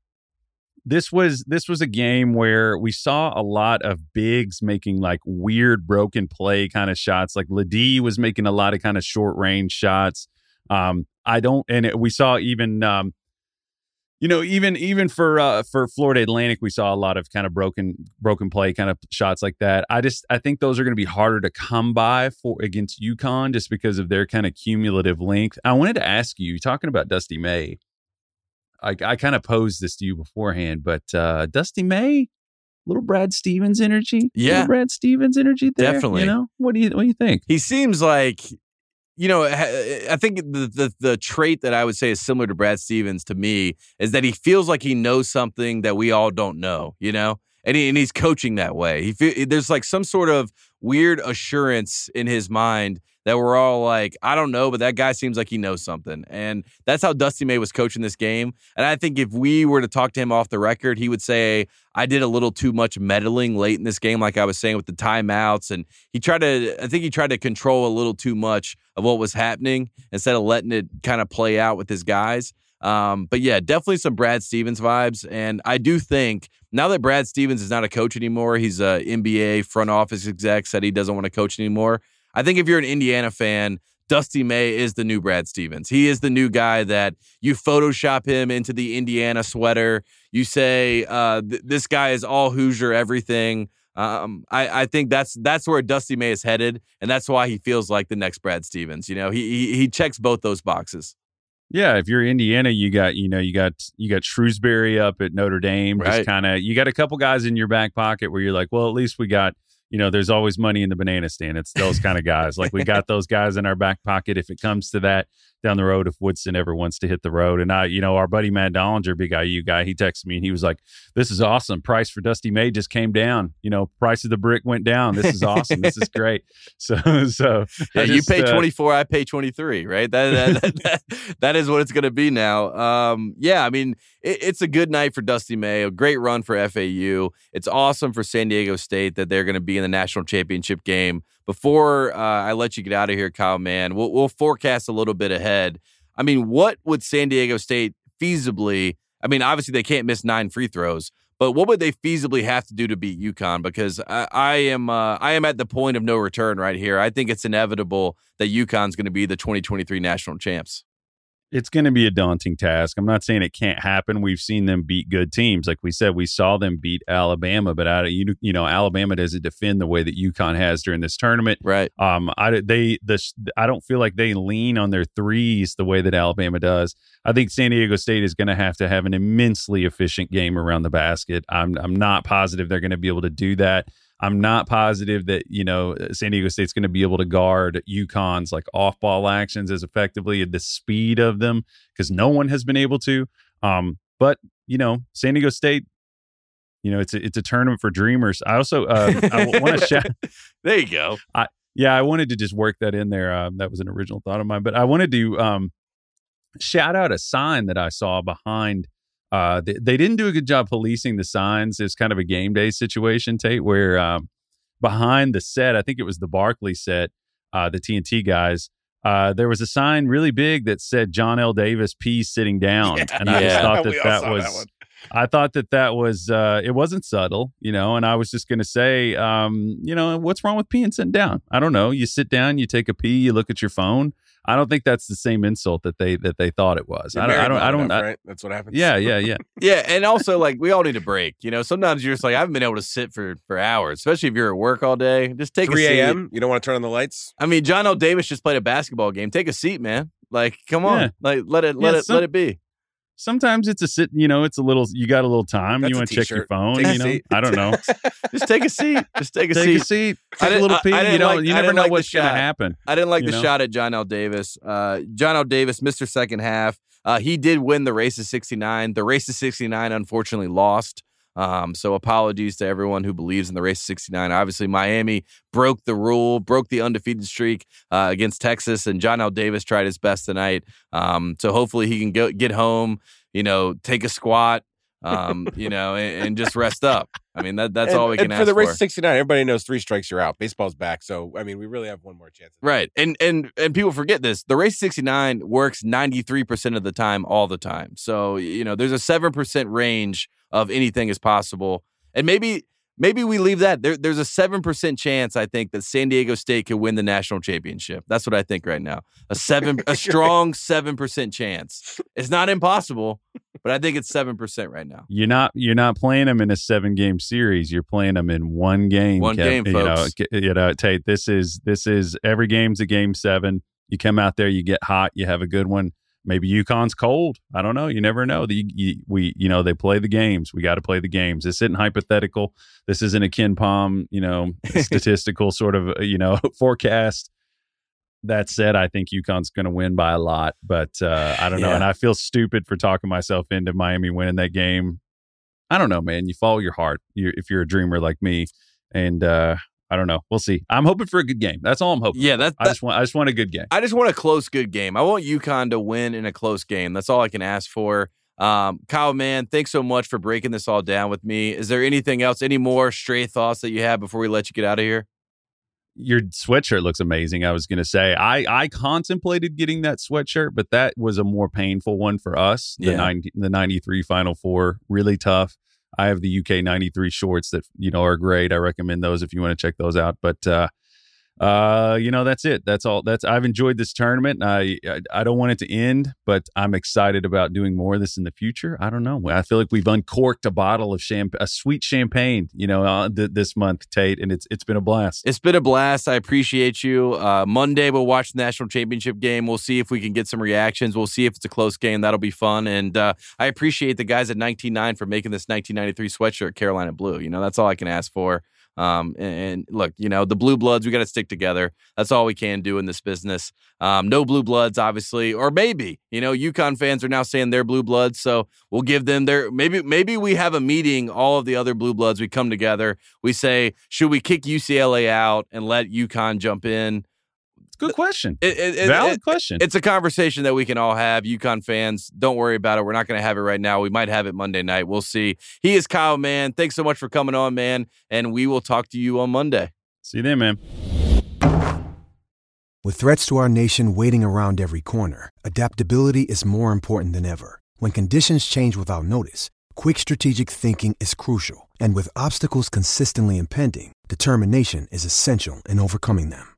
this was this was a game where we saw a lot of bigs making like weird broken play kind of shots. Like LeDee was making a lot of kind of short range shots. Um, I don't, and it, we saw even um, you know, even even for uh, for Florida Atlantic, we saw a lot of kind of broken broken play kind of shots like that. I just I think those are going to be harder to come by for against UConn just because of their kind of cumulative length. I wanted to ask you, talking about Dusty May. I, I kind of posed this to you beforehand, but uh, Dusty May, little Brad Stevens energy, Yeah. little Brad Stevens energy, there, Definitely. You know, what do you what do you think? He seems like, you know, eh, eh, I think the, the the trait that I would say is similar to Brad Stevens to me is that he feels like he knows something that we all don't know, you know, and he, and he's coaching that way. He fe- eh, there's like some sort of weird assurance in his mind that we're all like, I don't know, but that guy seems like he knows something, and that's how Dusty May was coaching this game. And I think if we were to talk to him off the record, he would say, I did a little too much meddling late in this game, like I was saying with the timeouts. And he tried to, I think he tried to control a little too much of what was happening instead of letting it kind of play out with his guys. Um, but yeah, definitely some Brad Stevens vibes. And I do think now that Brad Stevens is not a coach anymore, he's a NBA front office exec, said he doesn't want to coach anymore. I think if you're an Indiana fan, Dusty May is the new Brad Stevens. He is the new guy that you Photoshop him into the Indiana sweater. You say uh, th- this guy is all Hoosier, everything. Um, I, I think that's that's where Dusty May is headed, and that's why he feels like the next Brad Stevens. You know, he he, he checks both those boxes. Yeah, if you're Indiana, you got you know you got you got Shrewsberry up at Notre Dame. Right. Just kind of you got a couple guys in your back pocket where you're like, well, at least we got you know there's always money in the banana stand. It's those kind of guys. like we got those guys in our back pocket if it comes to that down the road if Woodson ever wants to hit the road. And I, you know, our buddy Matt Dollinger, big IU guy, he texted me and he was like, "This is awesome. Price for Dusty May just came down. You know, price of the brick went down. This is awesome. this is great." So, so Yeah, I you pay uh, 24, I pay 23, right? That that, that, that, that is what it's going to be now. Um, yeah, I mean, it, it's a good night for Dusty May, a great run for FAU. It's awesome for San Diego State that they're going to be in the national championship game. Before uh, I let you get out of here, Kyle, man, we'll, we'll forecast a little bit ahead. I mean, what would San Diego State feasibly? I mean, obviously they can't miss nine free throws, but what would they feasibly have to do to beat UConn? Because I, I am uh, I am at the point of no return right here. I think it's inevitable that UConn's going to be the 2023 national champs. It's going to be a daunting task. I'm not saying it can't happen. We've seen them beat good teams. Like we said, we saw them beat Alabama, but out of, you, you know, Alabama doesn't defend the way that UConn has during this tournament. Right. Um, I they this I don't feel like they lean on their threes the way that Alabama does. I think San Diego State is going to have to have an immensely efficient game around the basket. I'm I'm not positive they're going to be able to do that. I'm not positive that you know San Diego State's going to be able to guard UConn's like off ball actions as effectively at the speed of them because no one has been able to. Um, but you know, San Diego State, you know, it's a, it's a tournament for dreamers. I also uh, I want to shout. There you go. Yeah, I wanted to just work that in there. Um, that was an original thought of mine, but I wanted to um, shout out a sign that I saw behind. Uh, they, they didn't do a good job policing the signs. It's kind of a game day situation, Tate, where um, behind the set, I think it was the Barkley set, uh, the TNT guys. Uh, there was a sign really big that said Johnell Davis, pees sitting down, and I just thought that We that was that. I thought that that was uh, it wasn't subtle, you know, and I was just going to say, um, you know, what's wrong with peeing sitting down? I don't know. You sit down, you take a pee, you look at your phone. I don't think that's the same insult that they that they thought it was. I don't. I don't. I don't. enough, I- right? That's what happens. yeah, yeah, yeah. Yeah, and also like we all need a break. You know, sometimes you're just like I haven't been able to sit for for hours, especially if you're at work all day. Just take 3 a seat. a.m. You don't want to turn on the lights. I mean, Johnell Davis just played a basketball game. Take a seat, man. Like, come on, Yeah. like let it let Yeah, it some- let it be. Sometimes it's a sit. You know, it's a little. You got a little time. That's you want to check your phone. Take you know, seat. I don't know. Just take a seat. Just take a Take seat. a seat. Take a little pee. I you know, like- you never know like what's going to happen. I didn't like the know? shot at Johnell Davis. Uh, Johnell Davis, Mr. Second Half. Uh, he did win the race of 69. The race of 69 unfortunately lost. Um, so apologies to everyone who believes in the race 69. Obviously, Miami broke the rule, broke the undefeated streak uh, against Texas, and Johnell Davis tried his best tonight. Um, so hopefully he can go get home, you know, take a squat, um, you know, and, and just rest up. I mean, that that's And- all we can for the race for. 69. Everybody knows three strikes, you're out. Baseball's back, so I mean, we really have one more chance. Right. And and and people forget this. The race 69 works 93% of the time all the time. So, you know, there's a 7% range of anything is possible. And maybe maybe we leave that. There, there's a 7% chance I think that San Diego State could win the national championship. That's what I think right now. A 7 a strong 7% chance. It's not impossible, but I think it's seven percent right now. You're not you're not playing them in a seven game series. You're playing them in one game. One game, you folks. Know, you know, Tate. This is this is every game's a game seven. You come out there, you get hot, you have a good one. Maybe UConn's cold. I don't know. You never know. The you, we you know they play the games. We got to play the games. This isn't hypothetical. This isn't a KenPom you know statistical sort of uh, you know forecast. That said, I think UConn's going to win by a lot, but uh, I don't know. Yeah. And I feel stupid for talking myself into Miami winning that game. I don't know, man. You follow your heart. You, if you're a dreamer like me, and uh, I don't know. We'll see. I'm hoping for a good game. That's all I'm hoping. Yeah, that, I just want. I just want a good game. I just want a close, good game. I want UConn to win in a close game. That's all I can ask for. Um, Kyle Mann, thanks so much for breaking this all down with me. Is there anything else, any more stray thoughts that you have before we let you get out of here? Your sweatshirt looks amazing. I was going to say I I contemplated getting that sweatshirt, but that was a more painful one for us. The Yeah. 90, the 93 Final Four, really tough. I have the UK 93 shorts that you know are great. I recommend those if you want to check those out. But uh uh you know that's it that's all that's i've enjoyed this tournament I, I i don't want it to end but i'm excited about doing more of this in the future i don't know i feel like we've uncorked a bottle of champagne a sweet champagne you know uh, th- this month tate and it's it's been a blast It's been a blast. I appreciate you. Uh, Monday, we'll watch the national championship game. We'll see if we can get some reactions. We'll see if it's a close game. That'll be fun. And uh, I appreciate the guys at 19.9 for making this 1993 sweatshirt Carolina blue. You know, that's all I can ask for. Um, and, and look, you know, the blue bloods, we got to stick together. That's all we can do in this business. Um, no blue bloods, obviously, or maybe, you know, UConn fans are now saying they're blue bloods. So we'll give them their, maybe, maybe we have a meeting, all of the other blue bloods, we come together. We say, should we kick UCLA out and let UConn jump in? Good question It, it, it- valid it- question it's a conversation that we can all have. UConn fans, don't worry about it. We're not going to have it right now. We might have it Monday night. We'll see. He is Kyle Mann. Thanks so much for coming on, man. And we will talk to you on Monday. see you then man With threats to our nation waiting around every corner, adaptability is more important than ever. When conditions change without notice, quick strategic thinking is crucial. And with obstacles consistently impending, determination is essential in overcoming them.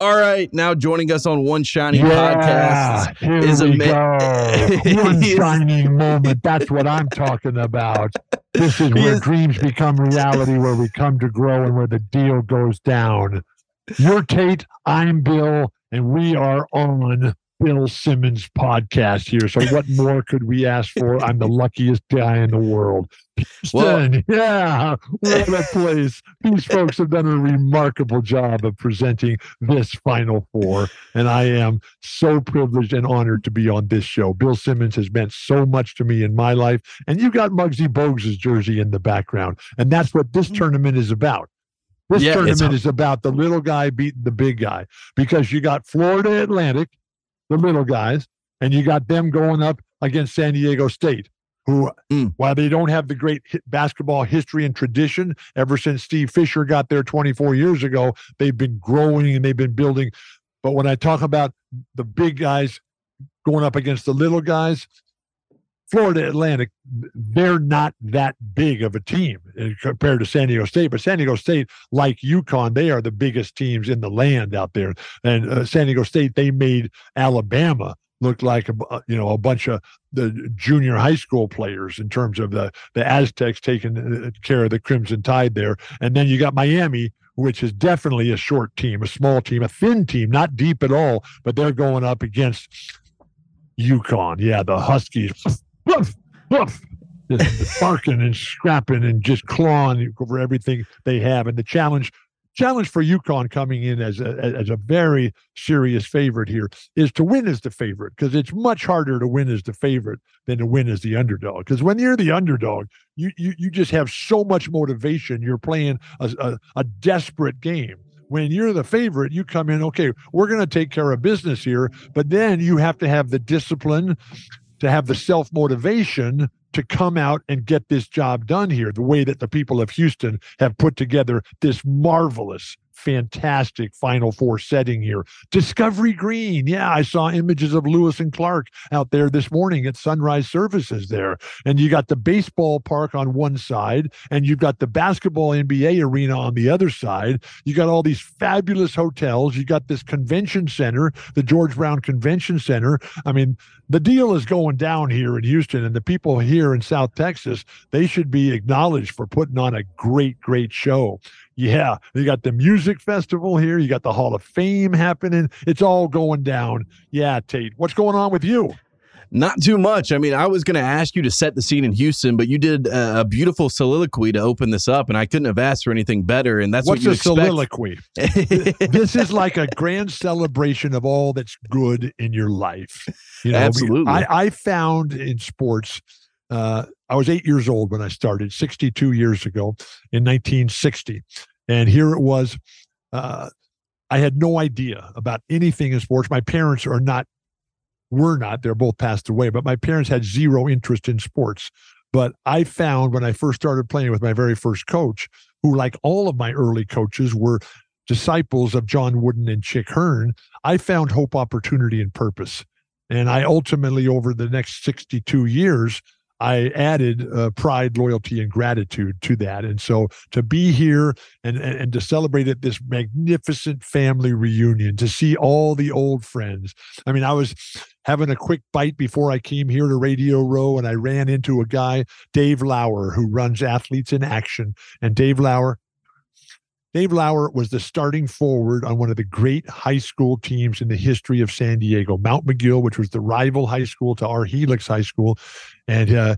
All right. Now joining us on One Shining Yeah, Podcast here is a ma- One shining moment. That's what I'm talking about. This is He where is- dreams become reality, where we come to grow, and where the deal goes down. You're Tate. I'm Bill, and we are on Bill Simmons podcast here. So, what more could we ask for? I'm the luckiest guy in the world. Well- yeah, what a place. These folks have done a remarkable job of presenting this Final Four, and I am so privileged and honored to be on this show. Bill Simmons has meant so much to me in my life, and you got Muggsy Bogues' jersey in the background, and that's what this mm-hmm. tournament is about. This Yeah, tournament is about the little guy beating the big guy because you got Florida Atlantic, the little guys, and you got them going up against San Diego State, who, Mm. while they don't have the great basketball history and tradition, ever since Steve Fisher got there 24 years ago, they've been growing and they've been building. But when I talk about the big guys going up against the little guys, Florida Atlantic, they're not that big of a team uh, compared to San Diego State. But San Diego State, like UConn, they are the biggest teams in the land out there. And uh, San Diego State, they made Alabama look like a uh, you know a bunch of the junior high school players in terms of the the Aztecs taking uh, care of the Crimson Tide there. And then you got Miami, which is definitely a short team, a small team, a thin team, not deep at all, but they're going up against UConn. Yeah, the Huskies. Woof, woof, just barking and scrapping and just clawing over everything they have. And the challenge challenge for UConn coming in as a as a very serious favorite here is to win as the favorite because it's much harder to win as the favorite than to win as the underdog. Because when you're the underdog, you you you just have so much motivation. You're playing a, a, a desperate game. When you're the favorite, you come in, okay, we're going to take care of business here, but then you have to have the discipline to have the self motivation to come out and get this job done here, the way that the people of Houston have put together this marvelous fantastic Final Four setting here. Discovery Green. Yeah, I saw images of Lewis and Clark out there this morning at Sunrise Services there. And you got the baseball park on one side, and you've got the basketball NBA arena on the other side. You got all these fabulous hotels. You got this convention center, the George Brown Convention Center. I mean, the deal is going down here in Houston, and the people here in South Texas, they should be acknowledged for putting on a great, great show. Yeah, you got the music festival here. You got the Hall of Fame happening. It's all going down. Yeah, Tate, what's going on with you? Not too much. I mean, I was going to ask you to set the scene in Houston, but you did a, a, beautiful soliloquy to open this up, and I couldn't have asked for anything better. And that's What's what you a expect. soliloquy. this is like a grand celebration of all that's good in your life. You know, Absolutely. I, I found in sports. Uh, I was eight years old when I started, 62 years ago in 1960, and here it was. Uh, I had no idea about anything in sports. My parents are not were not, they're both passed away, but my parents had zero interest in sports. But I found when I first started playing with my very first coach, who, like all of my early coaches, were disciples of John Wooden and Chick Hearn, I found hope, opportunity, and purpose. And I ultimately, over the next 62 years, I added uh, pride, loyalty, and gratitude to that. And so to be here and, and, and to celebrate at this magnificent family reunion, to see all the old friends. I mean, I was having a quick bite before I came here to Radio Row, and I ran into a guy, Dave Lauer, who runs Athletes in Action. And Dave Lauer, Dave Lauer was the starting forward on one of the great high school teams in the history of San Diego, Mount Miguel, which was the rival high school to our Helix High School, and uh,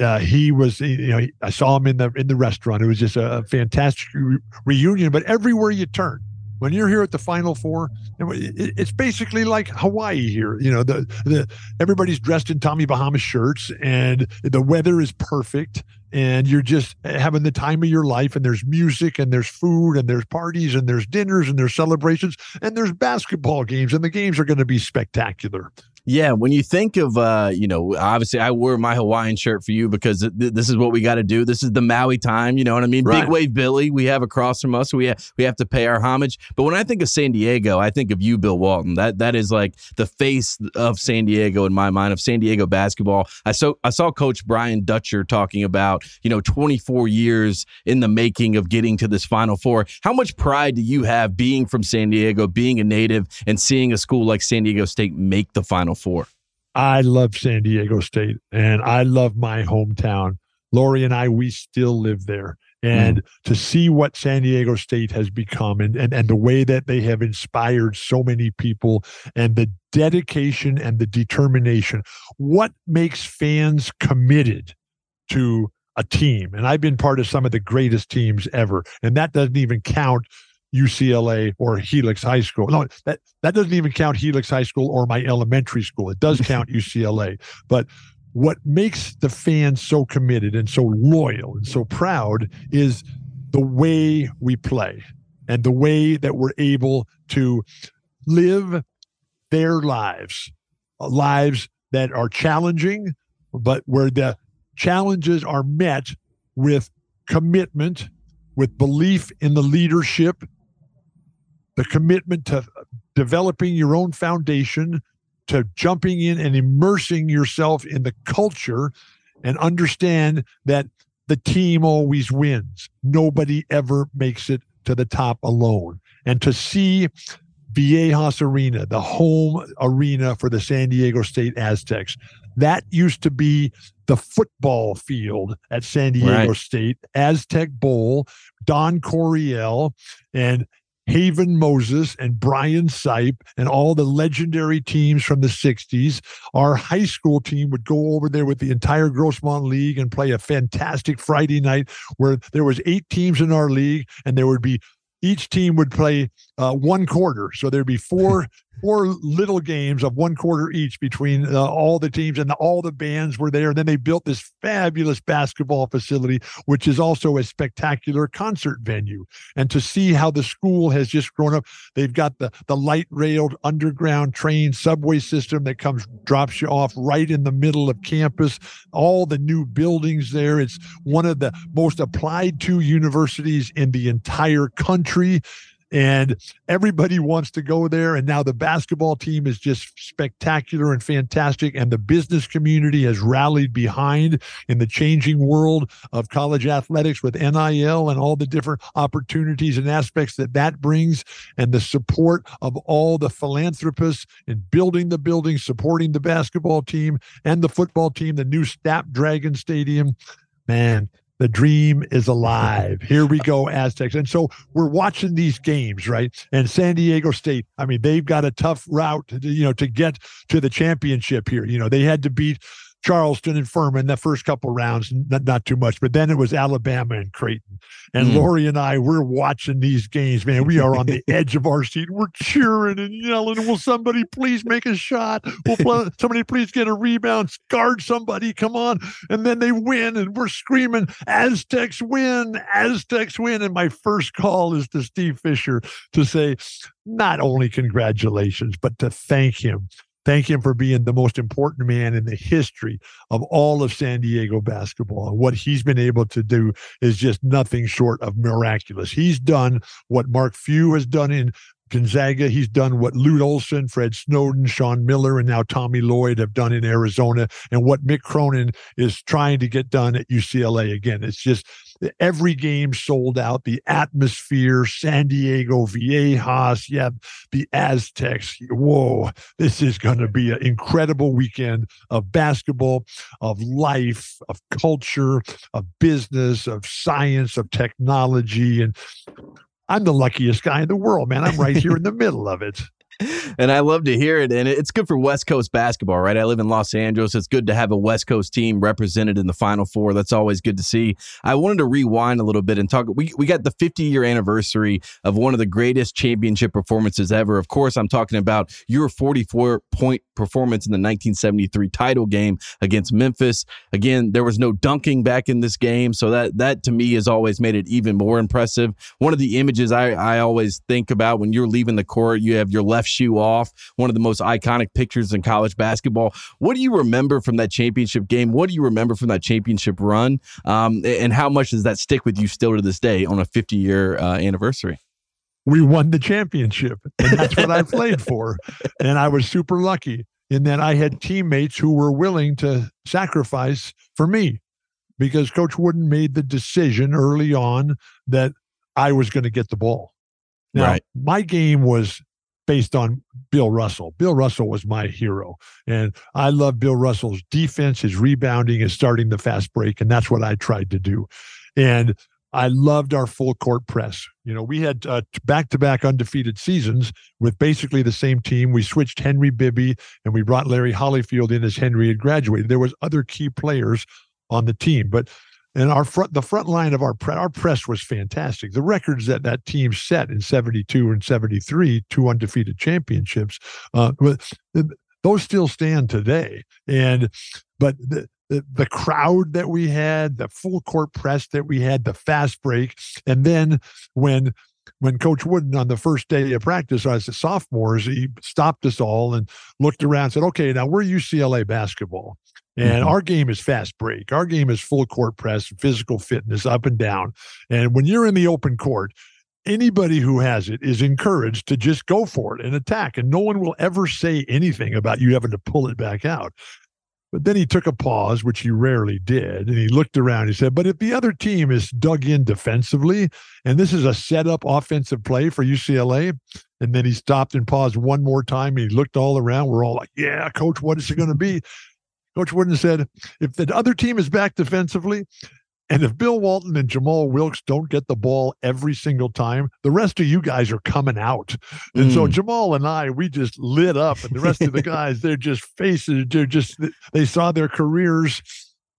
uh, he was, you know, I saw him in the in the restaurant. It was just a fantastic re- reunion. But everywhere you turn, when you're here at the Final Four, it's basically like Hawaii here. You know, the the everybody's dressed in Tommy Bahama shirts, and the weather is perfect and you're just having the time of your life and there's music and there's food and there's parties and there's dinners and there's celebrations and there's basketball games and the games are going to be spectacular yeah, when you think of, uh, you know, obviously I wore my Hawaiian shirt for you because th- this is what we got to do. This is the Maui time, you know what I mean? Right. Big Wave Billy, we have across from us, we have, we have to pay our homage. But when I think of San Diego, I think of you, Bill Walton. That that is like the face of San Diego in my mind of San Diego basketball. I saw I saw Coach Brian Dutcher talking about, you know, 24 years in the making of getting to this Final Four. How much pride do you have being from San Diego, being a native, and seeing a school like San Diego State make the Final Four? I love San Diego State and I love my hometown. Lori and I, we still live there. And mm. to see what San Diego State has become and, and, and the way that they have inspired so many people and the dedication and the determination, what makes fans committed to a team? And I've been part of some of the greatest teams ever. And that doesn't even count UCLA or Helix High School. No, that that doesn't even count Helix High School or my elementary school. It does count UCLA, but what makes the fans so committed and so loyal and so proud is the way we play and the way that we're able to live their lives, uh, lives that are challenging, but where the challenges are met with commitment, with belief in the leadership the commitment to developing your own foundation, to jumping in and immersing yourself in the culture and understand that the team always wins. Nobody ever makes it to the top alone. And to see Viejas Arena, the home arena for the San Diego State Aztecs, that used to be the football field at San Diego Right. State, Aztec Bowl, Don Coryell, and Haven Moses and Brian Sipe and all the legendary teams from the 60s. Our high school team would go over there with the entire Grossmont League and play a fantastic Friday night where there was eight teams in our league and there would be each team would play uh, one quarter. So there'd be four four little games of one quarter each between uh, all the teams and all the bands were there. And then they built this fabulous basketball facility, which is also a spectacular concert venue. And to see how the school has just grown up, they've got the the light railed underground train subway system that comes drops you off right in the middle of campus. All the new buildings there. It's one of the most applied to universities in the entire country and everybody wants to go there. And now the basketball team is just spectacular and fantastic. And the business community has rallied behind in the changing world of college athletics with NIL and all the different opportunities and aspects that that brings, and the support of all the philanthropists in building the building, supporting the basketball team and the football team, the new Snapdragon Stadium. Man, the dream is alive. Here we go, Aztecs. And so we're watching these games, right? And San Diego State, I mean, they've got a tough route, to, you know, to get to the championship here. You know, they had to beat Charleston and Furman the first couple rounds, not, not too much. But then it was Alabama and Creighton. And mm. Lori and I, we're watching these games, man. We are on the edge of our seat. We're cheering and yelling. Will somebody please make a shot? Will play, somebody please get a rebound? Guard somebody. Come on. And then they win, and we're screaming, Aztecs win, Aztecs win. And my first call is to Steve Fisher to say, not only congratulations, but to thank him Thank him for being the most important man in the history of all of San Diego basketball. What he's been able to do is just nothing short of miraculous. He's done what Mark Few has done in Gonzaga. He's done what Lute Olson, Fred Snowden, Sean Miller, and now Tommy Lloyd have done in Arizona, and what Mick Cronin is trying to get done at UCLA. Again, it's just every game sold out. The atmosphere, San Diego, Viejas, yeah, the Aztecs. Whoa, this is going to be an incredible weekend of basketball, of life, of culture, of business, of science, of technology, and I'm the luckiest guy in the world, man. I'm right here in the middle of it and I love to hear it. And it's good for West Coast basketball, right? I live in Los Angeles. It's good to have a West Coast team represented in the Final Four. That's always good to see. I wanted to rewind a little bit and talk. We, we got the 50 year anniversary of one of the greatest championship performances ever. Of course, I'm talking about your 44 point performance in the 1973 title game against Memphis. Again, there was no dunking back in this game. So that, that to me has always made it even more impressive. One of the images I, I always think about when you're leaving the court, you have your left shoe off, one of the most iconic pictures in college basketball. What do you remember from that championship game? What do you remember from that championship run? Um, and how much does that stick with you still to this day on a 50 year uh, anniversary? We won the championship, and that's what I played for. And I was super lucky in that I had teammates who were willing to sacrifice for me because Coach Wooden made the decision early on that I was going to get the ball. Now, right. my game was based on Bill Russell. Bill Russell was my hero. And I love Bill Russell's defense, his rebounding, his starting the fast break. And that's what I tried to do. And I loved our full court press. You know, we had back to back undefeated seasons with basically the same team. We switched Henry Bibby and we brought Larry Hollyfield in as Henry had graduated. There was other key players on the team, but and our front the front line of our pre- our press was fantastic. The records that that team set in 72 and 73 two undefeated championships uh, those still stand today. And but the, the, the crowd that we had the full court press that we had the fast break and then when when Coach Wooden on the first day of practice as the sophomores, he stopped us all and looked around and said, Okay, now we're UCLA basketball. And mm-hmm. our game is fast break. Our game is full court press, physical fitness, up and down. And when you're in the open court, anybody who has it is encouraged to just go for it and attack. And no one will ever say anything about you having to pull it back out. But then he took a pause, which he rarely did, and he looked around. He said, But if the other team is dug in defensively, and this is a setup offensive play for UCLA, and then he stopped and paused one more time. And he looked all around. We're all like, Yeah, coach, what is it going to be? Coach Wooden said, if the other team is back defensively, and if Bill Walton and Jamal Wilkes don't get the ball every single time, the rest of you guys are coming out. And mm. so Jamal and I, we just lit up, and the rest of the guys, they're just faces, they're just they saw their careers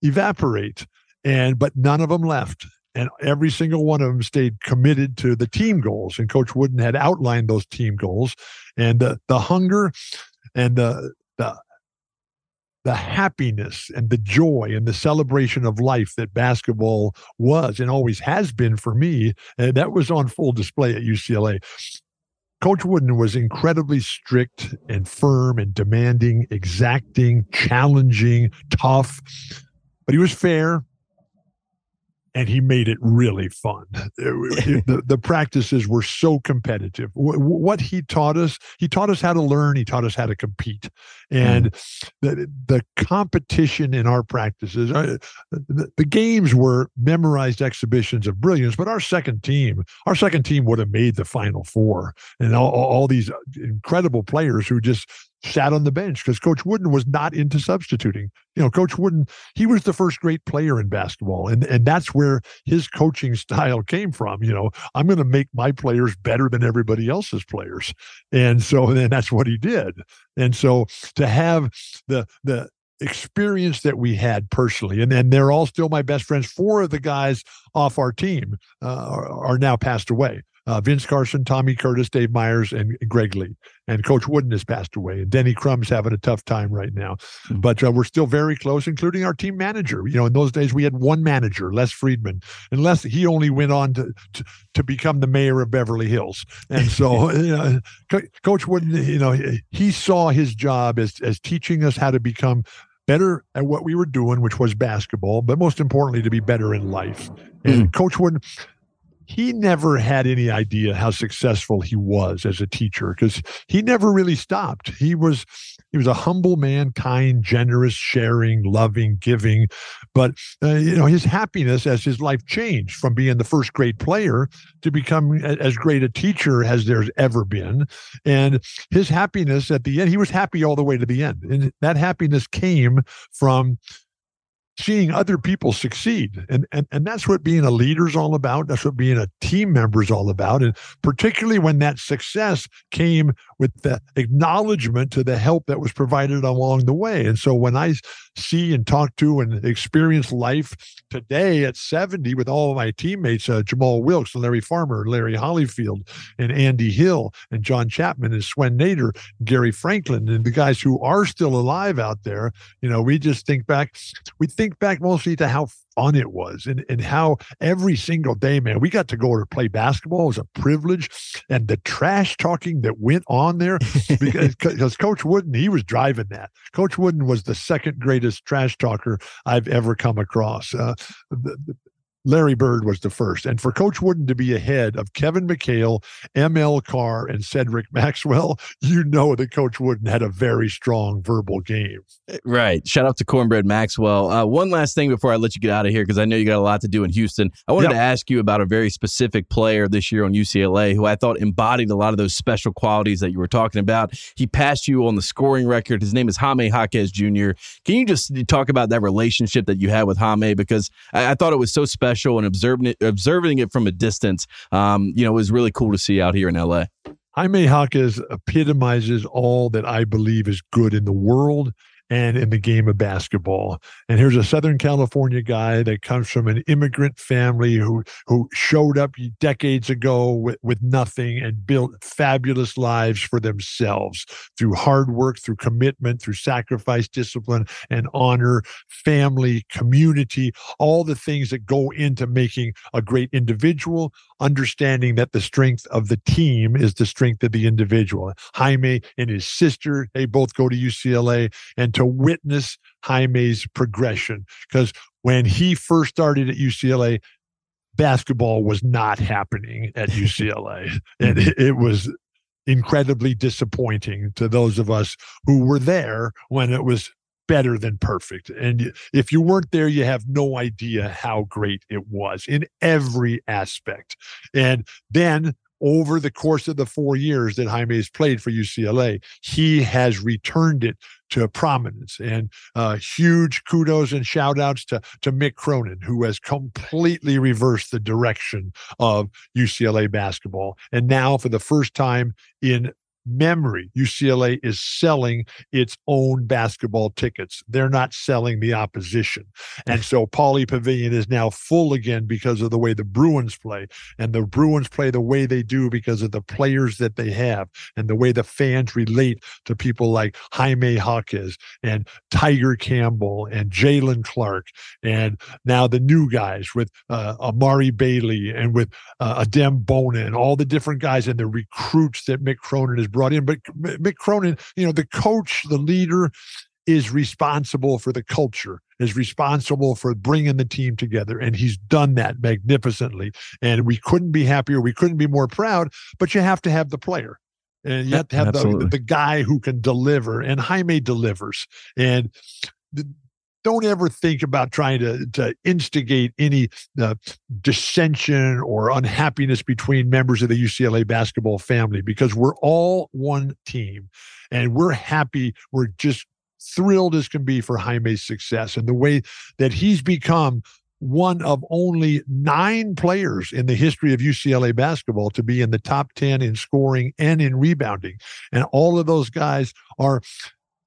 evaporate. And but none of them left. and every single one of them stayed committed to the team goals. And Coach Wooden had outlined those team goals, and the the hunger and the the the happiness and the joy and the celebration of life that basketball was and always has been for me, and that was on full display at UCLA. Coach Wooden was incredibly strict and firm and demanding, exacting, challenging, tough, but he was fair and he made it really fun. the, the practices were so competitive. what he taught us, he taught us how to learn, he taught us how to compete. And mm. the, the competition in our practices, uh, the, the, games were memorized exhibitions of brilliance, but our second team, our second team would have made the final four. And all, all these incredible players who just sat on the bench because Coach Wooden was not into substituting. You know, Coach Wooden, he was the first great player in basketball, and and that's where his coaching style came from. You know, I'm going to make my players better than everybody else's players, and so and that's what he did. And so to have the the experience that we had personally, and, and they're all still my best friends. Four of the guys off our team uh, are, are now passed away uh, Vince Carson, Tommy Curtis, Dave Meyers, and Greg Lee. And Coach Wooden has passed away, and Denny Crum's having a tough time right now. Mm-hmm. But uh, we're still very close, including our team manager. You know, in those days we had one manager, Les Friedman, and Les he only went on to to, to become the mayor of Beverly Hills. And so, you know, Co- Coach Wooden, you know, he, he saw his job as as teaching us how to become better at what we were doing, which was basketball, but most importantly, to be better in life. And mm. Coach Wooden, he never had any idea how successful he was as a teacher because he never really stopped. He was he was a humble man, kind, generous, sharing, loving, giving. But uh, you know his happiness as his life changed from being the first grade player to become as great a teacher as there's ever been. And his happiness at the end, he was happy all the way to the end, and that happiness came from seeing other people succeed. And, and and that's what being a leader is all about. That's what being a team member is all about. And particularly when that success came with the acknowledgement to the help that was provided along the way. And so when i see and talk to and experience life today at 70 with all of my teammates uh, jamal wilkes and larry farmer larry hollyfield and andy hill and john chapman and swen nater gary franklin and the guys who are still alive out there you know we just think back we think think back mostly to how fun it was and, and how every single day, man, we got to go to play basketball. It was a privilege. And the trash talking that went on there, because, because Coach Wooden, he was driving that. Coach Wooden was the second greatest trash talker I've ever come across. Uh, the, Larry Bird was the first. And for Coach Wooden to be ahead of Kevin McHale, ML Carr, and Cedric Maxwell, you know that Coach Wooden had a very strong verbal game. Eh, right. Shout out to Cornbread Maxwell. Uh, one last thing before I let you get out of here, because I know you got a lot to do in Houston. I wanted yep. to ask you about a very specific player this year on UCLA who I thought embodied a lot of those special qualities that you were talking about. He passed you on the scoring record. His name is Jaime Jaquez Jr. Can you just talk about that relationship that you had with Jaime? Because I, I thought it was so special special and observing it, observing it from a distance, um, you know, was really cool to see out here in LA. Jaime Jaquez epitomizes all that I believe is good in the world and in the game of basketball. And here's a Southern California guy that comes from an immigrant family who who showed up decades ago with, with nothing and built fabulous lives for themselves through hard work, through commitment, through sacrifice, discipline, and honor, family, community, all the things that go into making a great individual, understanding that the strength of the team is the strength of the individual. Jaime and his sister, they both go to UCLA, and to witness Jaime's progression. Because when he first started at UCLA, basketball was not happening at UCLA. Hmm. and it, it was incredibly disappointing to those of us who were there when it was better than perfect. And if you weren't there, you have no idea how great it was in every aspect. And then over the course of the four years that Jaime has played for UCLA, he has returned it to prominence. And uh, huge kudos and shout outs to, to Mick Cronin, who has completely reversed the direction of UCLA basketball. And now, for the first time in memory, UCLA is selling its own basketball tickets. They're not selling the opposition. And so Pauley Pavilion is now full again because of the way the Bruins play. And the Bruins play the way they do because of the players that they have and the way the fans relate to people like Jaime Jaquez and Tiger Campbell and Jalen Clark. And now the new guys with uh, Amari Bailey and with uh, Adem Bona and all the different guys and the recruits that Mick Cronin has brought in. But Mick Cronin, you know, the coach, the leader, is responsible for the culture, is responsible for bringing the team together. And he's done that magnificently. And we couldn't be happier. We couldn't be more proud, but you have to have the player. And you have to have the, the guy who can deliver. And Jaime delivers. And the, don't ever think about trying to, to instigate any uh, dissension or unhappiness between members of the UCLA basketball family because we're all one team and we're happy. We're just thrilled as can be for Jaime's success and the way that he's become one of only nine players in the history of UCLA basketball to be in the top 10 in scoring and in rebounding. And all of those guys are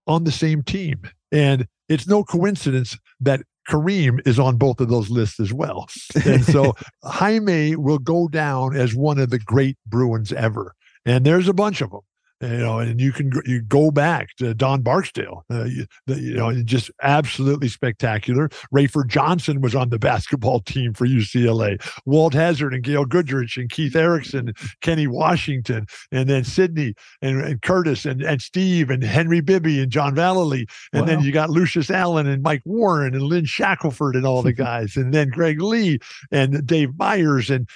on the same team. And it's no coincidence that Kareem is on both of those lists as well. And so Jaime will go down as one of the great Bruins ever. And there's a bunch of them you know, and you can you go back to Don Barksdale, uh, you, you, know, just absolutely spectacular. Rafer Johnson was on the basketball team for UCLA. Walt Hazzard and Gail Goodrich and Keith Erickson, Kenny Washington, and then Sidney and, and Curtis and, and Steve and Henry Bibby and John Vallely. And wow. then you got Lucius Allen and Mike Warren and Lynn Shackelford and all the guys. and then Greg Lee and Dave Meyers and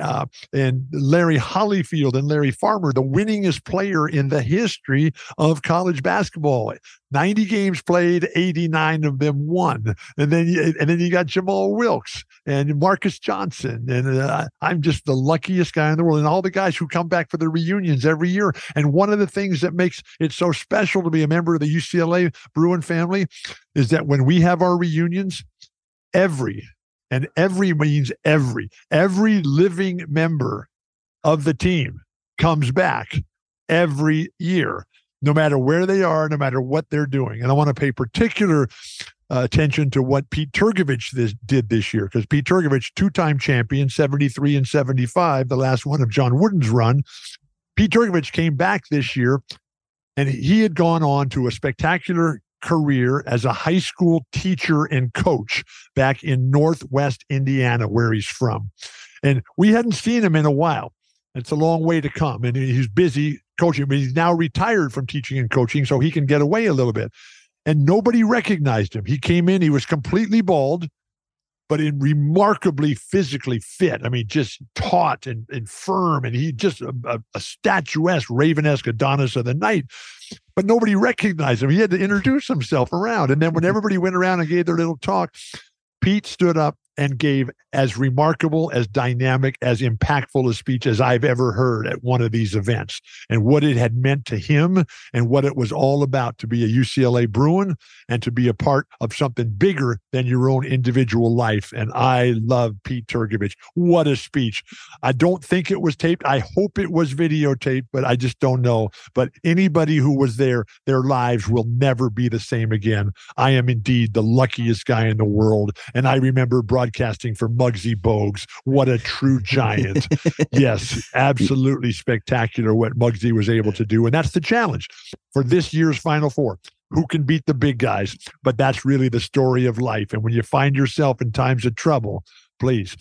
uh, and Larry Hollyfield and Larry Farmer, the winningest player in the history of college basketball. 90 games played, 89 of them won. And then you, and then you got Jamal Wilkes and Marques Johnson. And uh, I'm just the luckiest guy in the world. And all the guys who come back for the reunions every year. And one of the things that makes it so special to be a member of the UCLA Bruin family is that when we have our reunions, every and every means every every living member of the team comes back every year no matter where they are no matter what they're doing. And i want to pay particular uh, attention to what pete trgovich this, did this year because pete trgovich two-time champion 73 and 75 the last one of john wooden's run. Pete trgovich came back this year and he had gone on to a spectacular career as a high school teacher and coach back in Northwest Indiana, where he's from. And we hadn't seen him in a while. It's a long way to come. And he's busy coaching, but he's now retired from teaching and coaching, so he can get away a little bit. And nobody recognized him. He came in, he was completely bald, but in remarkably physically fit. I mean, just taut and, and firm. And he just a, a, a statuesque, Ravenesque Adonis of the night but nobody recognized him. He had to introduce himself around. And then when everybody went around and gave their little talk, Pete stood up and gave as remarkable, as dynamic, as impactful a speech as I've ever heard at one of these events and what it had meant to him and what it was all about to be a UCLA Bruin and to be a part of something bigger than your own individual life. And I love Pete Trgovich. What a speech. I don't think it was taped. I hope it was videotaped, but I just don't know. But anybody who was there, their lives will never be the same again. I am indeed the luckiest guy in the world. And I remember broadcasting for Muggsy Bogues. What a true giant. yes, absolutely spectacular what Muggsy was able to do. And that's the challenge for this year's Final Four. Who can beat the big guys? But that's really the story of life. And when you find yourself in times of trouble, please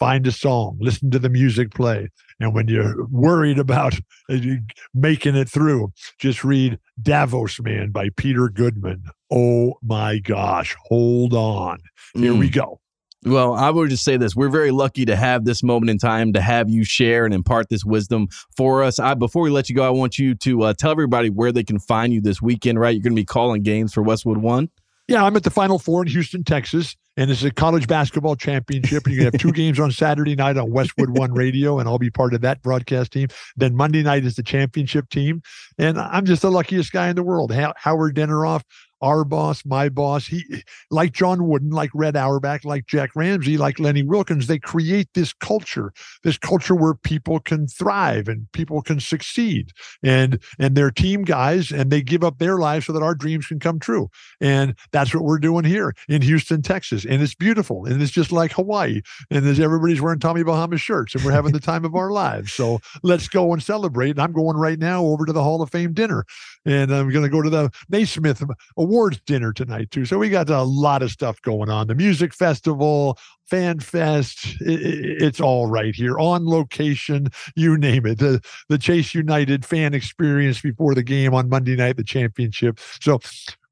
find a song, listen to the music play. And when you're worried about making it through, just read Davos Man by Peter Goodman. Oh my gosh, hold on. Here mm. we go. Well, I would just say this: we're very lucky to have this moment in time to have you share and impart this wisdom for us. I, before we let you go, I want you to uh, tell everybody where they can find you this weekend. Right, you're going to be calling games for Westwood One. Yeah, I'm at the Final Four in Houston, Texas, and it's a college basketball championship. And you have two games on Saturday night on Westwood One Radio, and I'll be part of that broadcast team. Then Monday night is the championship team, and I'm just the luckiest guy in the world. Howard Deneroff our boss, my boss, he like John Wooden, like Red Auerbach, like Jack Ramsay, like Lenny Wilkens, they create this culture, this culture where people can thrive and people can succeed. And and they're team guys and they give up their lives so that our dreams can come true. And that's what we're doing here in Houston, Texas. And it's beautiful. And it's just like Hawaii. And there's everybody's wearing Tommy Bahama shirts and we're having the time of our lives. So let's go and celebrate. And I'm going right now over to the Hall of Fame dinner. And I'm going to go to the Naismith Awards dinner tonight, too. So we got a lot of stuff going on. The music festival, Fan Fest, it, it's all right here on location, you name it. The, the Chase United fan experience before the game on Monday night, the championship. So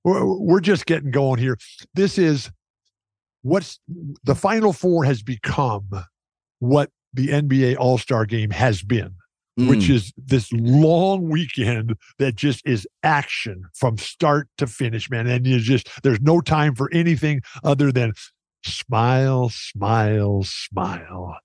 we're, we're just getting going here. This is what's the Final Four has become what the NBA All Star game has been which Mm. is this long weekend that just is action from start to finish, man. And you just there's no time for anything other than smile, smile, smile.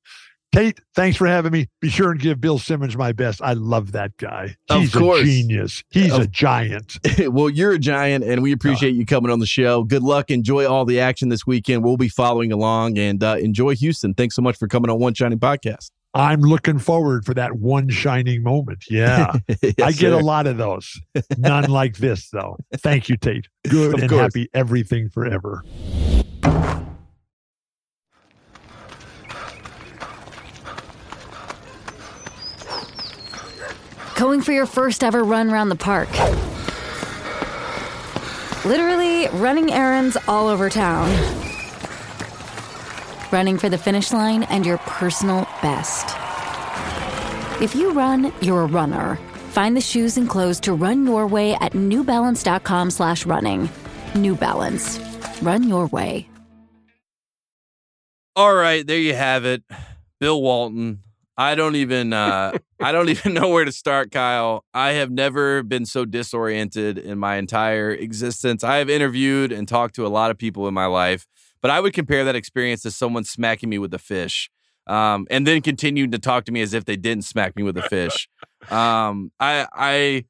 Tate, thanks for having me. Be sure and give Bill Simmons my best. I love that guy. Of He's course. a genius. He's Of- a giant. well, you're a giant, and we appreciate you coming on the show. Good luck. Enjoy all the action this weekend. We'll be following along and uh, enjoy Houston. Thanks so much for coming on One Shining Podcast. I'm looking forward for that one shining moment. Yeah. Yes, I get sir. a lot of those. None like this, though. Thank you, Tate. Good Of and course. happy everything forever. Going for your first ever run around the park. Literally running errands all over town. Running for the finish line and your personal best. If you run, you're a runner. Find the shoes and clothes to run your way at newbalance.com slash running. New Balance. Run your way. All right, there you have it. Bill Walton. I don't even uh I don't even know where to start, Kyle. I have never been so disoriented in my entire existence. I have interviewed and talked to a lot of people in my life, but I would compare that experience to someone smacking me with a fish. Um, and then continued to talk to me as if they didn't smack me with a fish. Um, I I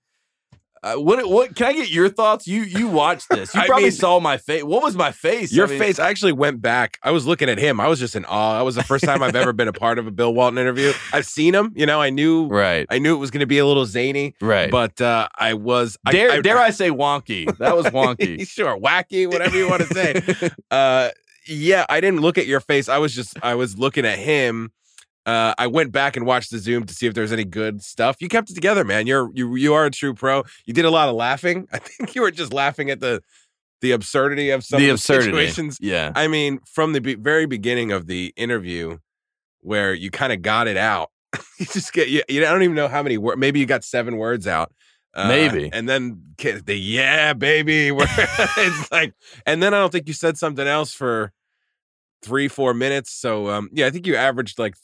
uh, what what can I get your thoughts? You you watched this. You I probably mean- saw my face. What was my face? Your I mean- face. I actually went back. I was looking at him. I was just in awe. That was the first time I've ever been a part of a Bill Walton interview. I've seen him. You know, I knew. Right. I knew it was going to be a little zany. Right. But uh, I was. I- Dare I, dare I say wonky? That was wonky. sure, wacky, whatever you want to say. uh, yeah, I didn't look at your face. I was just. I was looking at him. Uh, I went back and watched the Zoom to see if there's any good stuff. You kept it together, man. You're you you are a true pro. You did a lot of laughing. I think you were just laughing at the the absurdity of some the of absurdity. situations. Yeah. I mean, from the be- very beginning of the interview, where you kind of got it out, you just get you. You don't even know how many words. Maybe you got seven words out. Uh, Maybe. and then the yeah, baby. it's like, and then I don't think you said something else for three, four minutes. So, um, yeah, I think you averaged like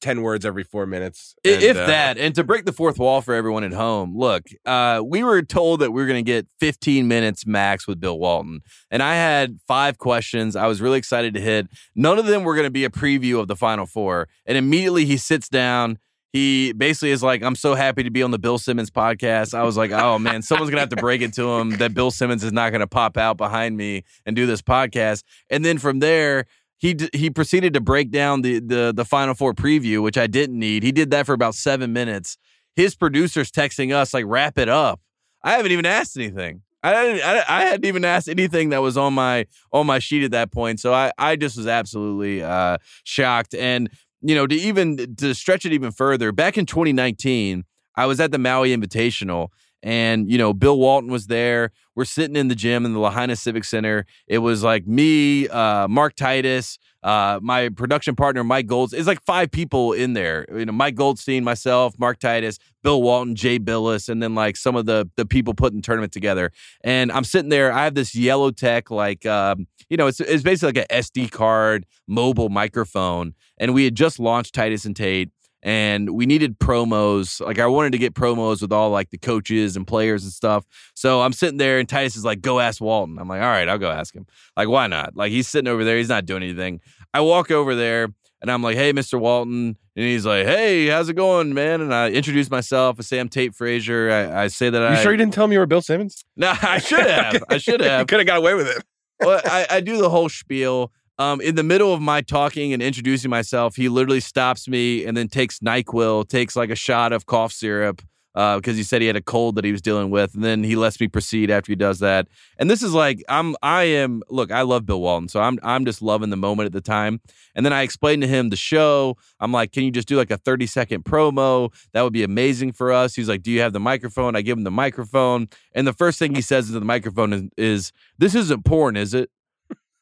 ten words every four minutes. And, if uh, that, and to break the fourth wall for everyone at home, look, uh, we were told that we were going to get 15 minutes max with Bill Walton. And I had five questions I was really excited to hit. None of them were going to be a preview of the Final Four. And immediately he sits down. He basically is like, I'm so happy to be on the Bill Simmons podcast. I was like, oh man, someone's going to have to break it to him that Bill Simmons is not going to pop out behind me and do this podcast. And then from there, he d- he proceeded to break down the the the Final Four preview, which I didn't need. He did that for about seven minutes. His producers texting us like, "Wrap it up." I haven't even asked anything. I didn't, I, I hadn't even asked anything that was on my on my sheet at that point. So I I just was absolutely uh, shocked. And you know, to even to stretch it even further, back in 2019, I was at the Maui Invitational. And you know, Bill Walton was there. We're sitting in the gym in the Lahaina Civic Center. It was like me, uh, Mark Titus, uh, my production partner Mike Golds. It's like five people in there. You know, Mike Goldstein, myself, Mark Titus, Bill Walton, Jay Bilas, and then like some of the the people putting the tournament together. And I'm sitting there. I have this yellow tech, like um, you know, it's it's basically like a SD card mobile microphone. And we had just launched Titus and Tate and we needed promos. Like I wanted to get promos with all like the coaches and players and stuff. So I'm sitting there and Titus is like, go ask Walton. I'm like, all right, I'll go ask him. Like, why not? Like he's sitting over there, he's not doing anything. I walk over there and I'm like, hey, Mr. Walton, And he's like, "Hey, how's it going, man?" And I introduce myself. I say I'm Tate Frazier. I, I say that You I. sure you didn't tell me you were Bill Simmons? No, I should have. I should have. you have. could have got away with it. well, I, I do the whole spiel. Um, in the middle of my talking and introducing myself, he literally stops me and then takes Nyquil, takes like a shot of cough syrup because he said he had a cold that he was dealing with, and then he lets me proceed after he does that. And this is like I'm I am look, I love Bill Walton, so I'm I'm just loving the moment at the time. And then I explained to him the show. I'm like, can you just do like a 30 second promo? That would be amazing for us. He's like, do you have the microphone? I give him the microphone, and the first thing he says into the microphone is, is "This isn't porn, is it?"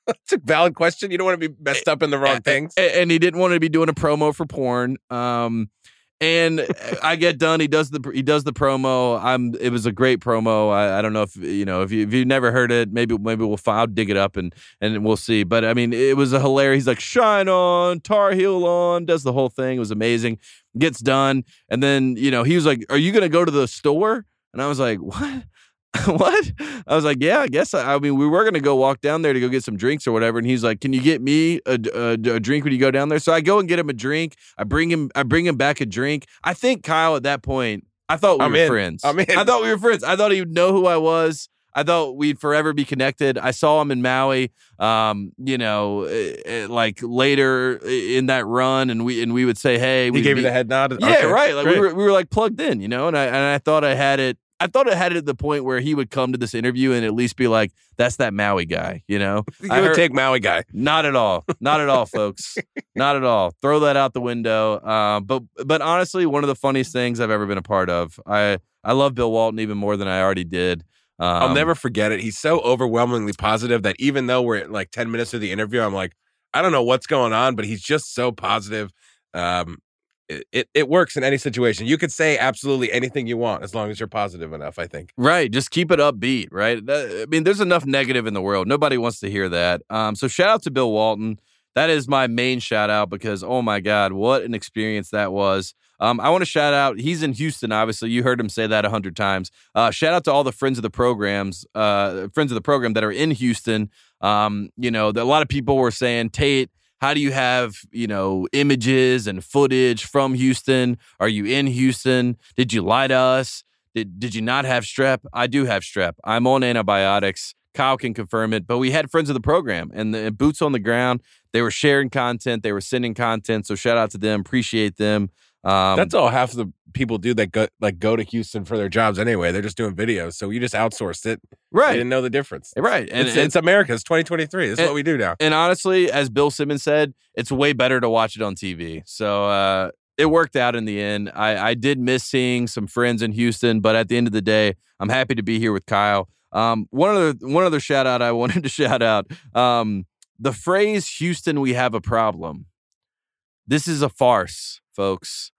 It's a valid question. You don't want to be messed up in the wrong things. And he didn't want to be doing a promo for porn. Um, and I get done. He does the he does the promo. I'm. It was a great promo. I, I don't know if you know if you if you never heard it. Maybe maybe we'll I'll dig it up and and we'll see. But I mean, it was a hilarious. He's like shine on, Tar Heel on, does the whole thing. It was amazing. Gets done, and then you know he was like, "Are you gonna go to the store?" And I was like, "What?" what? I was like, yeah, I guess. I, I mean, we were gonna go walk down there to go get some drinks or whatever. And he's like, can you get me a, a, a drink when you go down there? So I go and get him a drink. I bring him. I bring him back a drink. I think Kyle at that point, I thought we I'm were in. friends. I'm in. I thought we were friends. I thought he would know who I was. I thought we'd forever be connected. I saw him in Maui, um, you know, eh, eh, like later in that run, and we and we would say, "Hey," He gave you be- the head nod. yeah, Okay, right. Like we were, we were like plugged in, you know, and I and I thought I had it. I thought it had it at the point where he would come to this interview and at least be like, "That's that Maui guy," you know. You I would heard- take Maui guy. not at all, not at all, folks, not at all. Throw that out the window. Uh, but but honestly, one of the funniest things I've ever been a part of. I I love Bill Walton even more than I already did. Um, I'll never forget it. He's so overwhelmingly positive that even though we're at like 10 minutes of the interview, I'm like, I don't know what's going on, but he's just so positive. Um, it, it, works in any situation. You could say absolutely anything you want as long as you're positive enough, I think. Right. Just keep it upbeat, right? That- I mean, there's enough negative in the world. Nobody wants to hear that. Um, so shout out to Bill Walton. That is my main shout out because, oh my God, what an experience that was. Um, I want to shout out, he's in Houston, obviously. You heard him say that a hundred times. Uh, shout out to all the friends of the programs, uh, friends of the program that are in Houston. Um, you know, a lot of people were saying, Tate, how do you have, you know, images and footage from Houston? Are you in Houston? Did you lie to us? Did, did you not have strep? I do have strep. I'm on antibiotics. Kyle can confirm it, but we had friends of the program and the boots on the ground. They were sharing content, they were sending content. So shout out to them. Appreciate them. Um, That's all half the people do that go like go to Houston for their jobs anyway. They're just doing videos. So you just outsourced it. Right. didn't know the difference. Right. And it's, and- it's America. It's 2023. This is what we do now. And honestly, as Bill Simmons said, it's way better to watch it on TV. So uh, it worked out in the end. I, I did miss seeing some friends in Houston, but at the end of the day, I'm happy to be here with Kyle. Um, one other one other shout out I wanted to shout out. Um, the phrase "Houston, we have a problem." This is a farce, folks.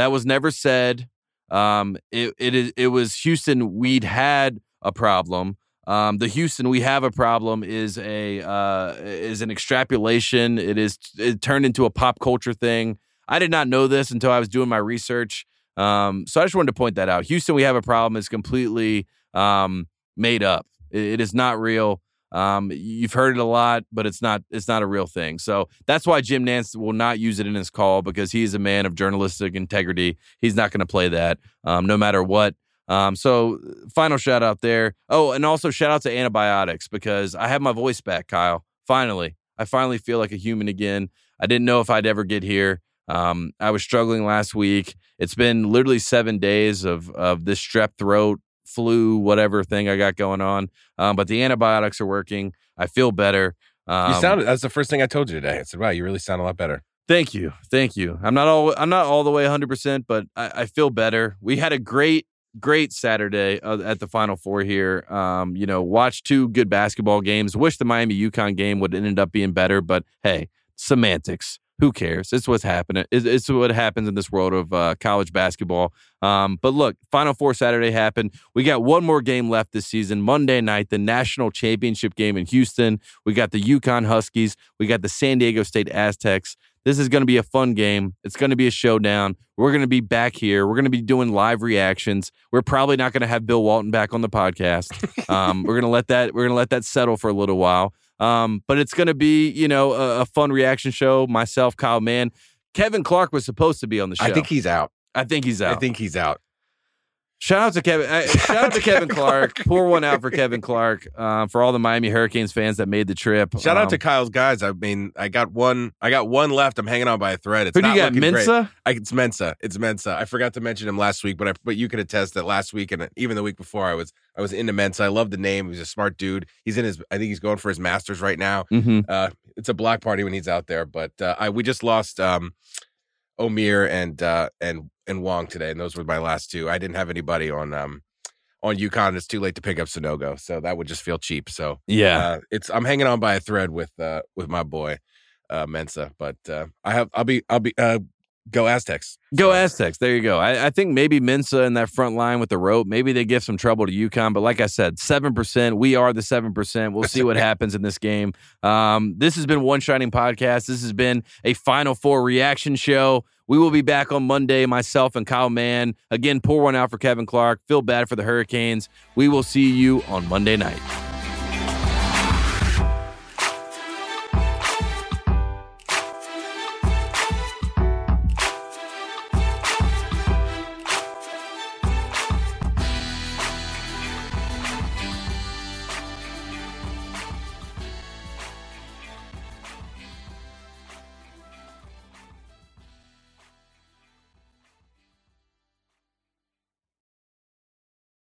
That was never said. Um, it it is it was Houston. We'd had a problem. Um, the Houston we have a problem is a uh, is an extrapolation. It is it turned into a pop culture thing. I did not know this until I was doing my research. Um, so I just wanted to point that out. Houston we have a problem is completely um, made up. It, it is not real. Um, you've heard it a lot, but it's not it's not a real thing. So that's why Jim Nantz will not use it in his call because he's a man of journalistic integrity. He's not going to play that, um, no matter what. Um, so final shout out there. Oh, and also shout out to antibiotics because I have my voice back, Kyle. Finally, I finally feel like a human again. I didn't know if I'd ever get here. Um, I was struggling last week. It's been literally seven days of of this strep throat, flu, whatever thing I got going on. Um, but the antibiotics are working. I feel better. Um, you sounded. That's the first thing I told you today. I said, "Wow, you really sound a lot better." Thank you, thank you. I'm not all I'm not all the way 100, percent but I, I feel better. We had a great great Saturday uh, at the Final Four here. Um, you know, watched two good basketball games. Wish the Miami UConn game would ended up being better, but hey, semantics. Who cares? It's what's happening. It's, it's what happens in this world of uh, college basketball. Um, but look, Final Four Saturday happened. We got one more game left this season. Monday night, the national championship game in Houston. We got the UConn Huskies. We got the San Diego State Aztecs. This is going to be a fun game. It's going to be a showdown. We're going to be back here. We're going to be doing live reactions. We're probably not going to have Bill Walton back on the podcast. Um, we're going to let that we're going to let that settle for a little while. Um, but it's going to be, you know, a, a fun reaction show. Myself, Kyle Mann. Kevin Clark was supposed to be on the show. I think he's out. I think he's out. I think he's out. Shout out to Kevin. Uh, shout out to Kevin Clark. Pour one out for Kevin Clark. Uh, for all the Miami Hurricanes fans that made the trip. Shout out to Um, Kyle's guys. I mean, I got one. I got one left. I'm hanging on by a thread. It's Who do you got? Mensah. I, it's Mensah. It's Mensah. I forgot to mention him last week, but I, but you could attest that last week and even the week before, I was I was into Mensah. I love the name. He's a smart dude. He's in his. I think he's going for his masters right now. Mhm. Uh, it's a block party when he's out there. But uh, I we just lost um, Omier and uh, and and Wong today, and those were my last two. I didn't have anybody on um on UConn. It's too late to pick up Sanogo, so that would just feel cheap. So Yeah. uh, it's I'm hanging on by a thread with uh with my boy uh Mensah, but uh I have I'll be I'll be uh go Aztecs. Go Aztecs. There you go. I, I think maybe Mensah in that front line with the rope. Maybe they give some trouble to UConn. But like I said, seven percent. We are the seven percent. We'll see what happens in this game. Um, this has been One Shining Podcast. This has been a Final Four reaction show. We will be back on Monday. Myself and Kyle Mann. Again, pour one out for Kevin Clark. Feel bad for the Hurricanes. We will see you on Monday night.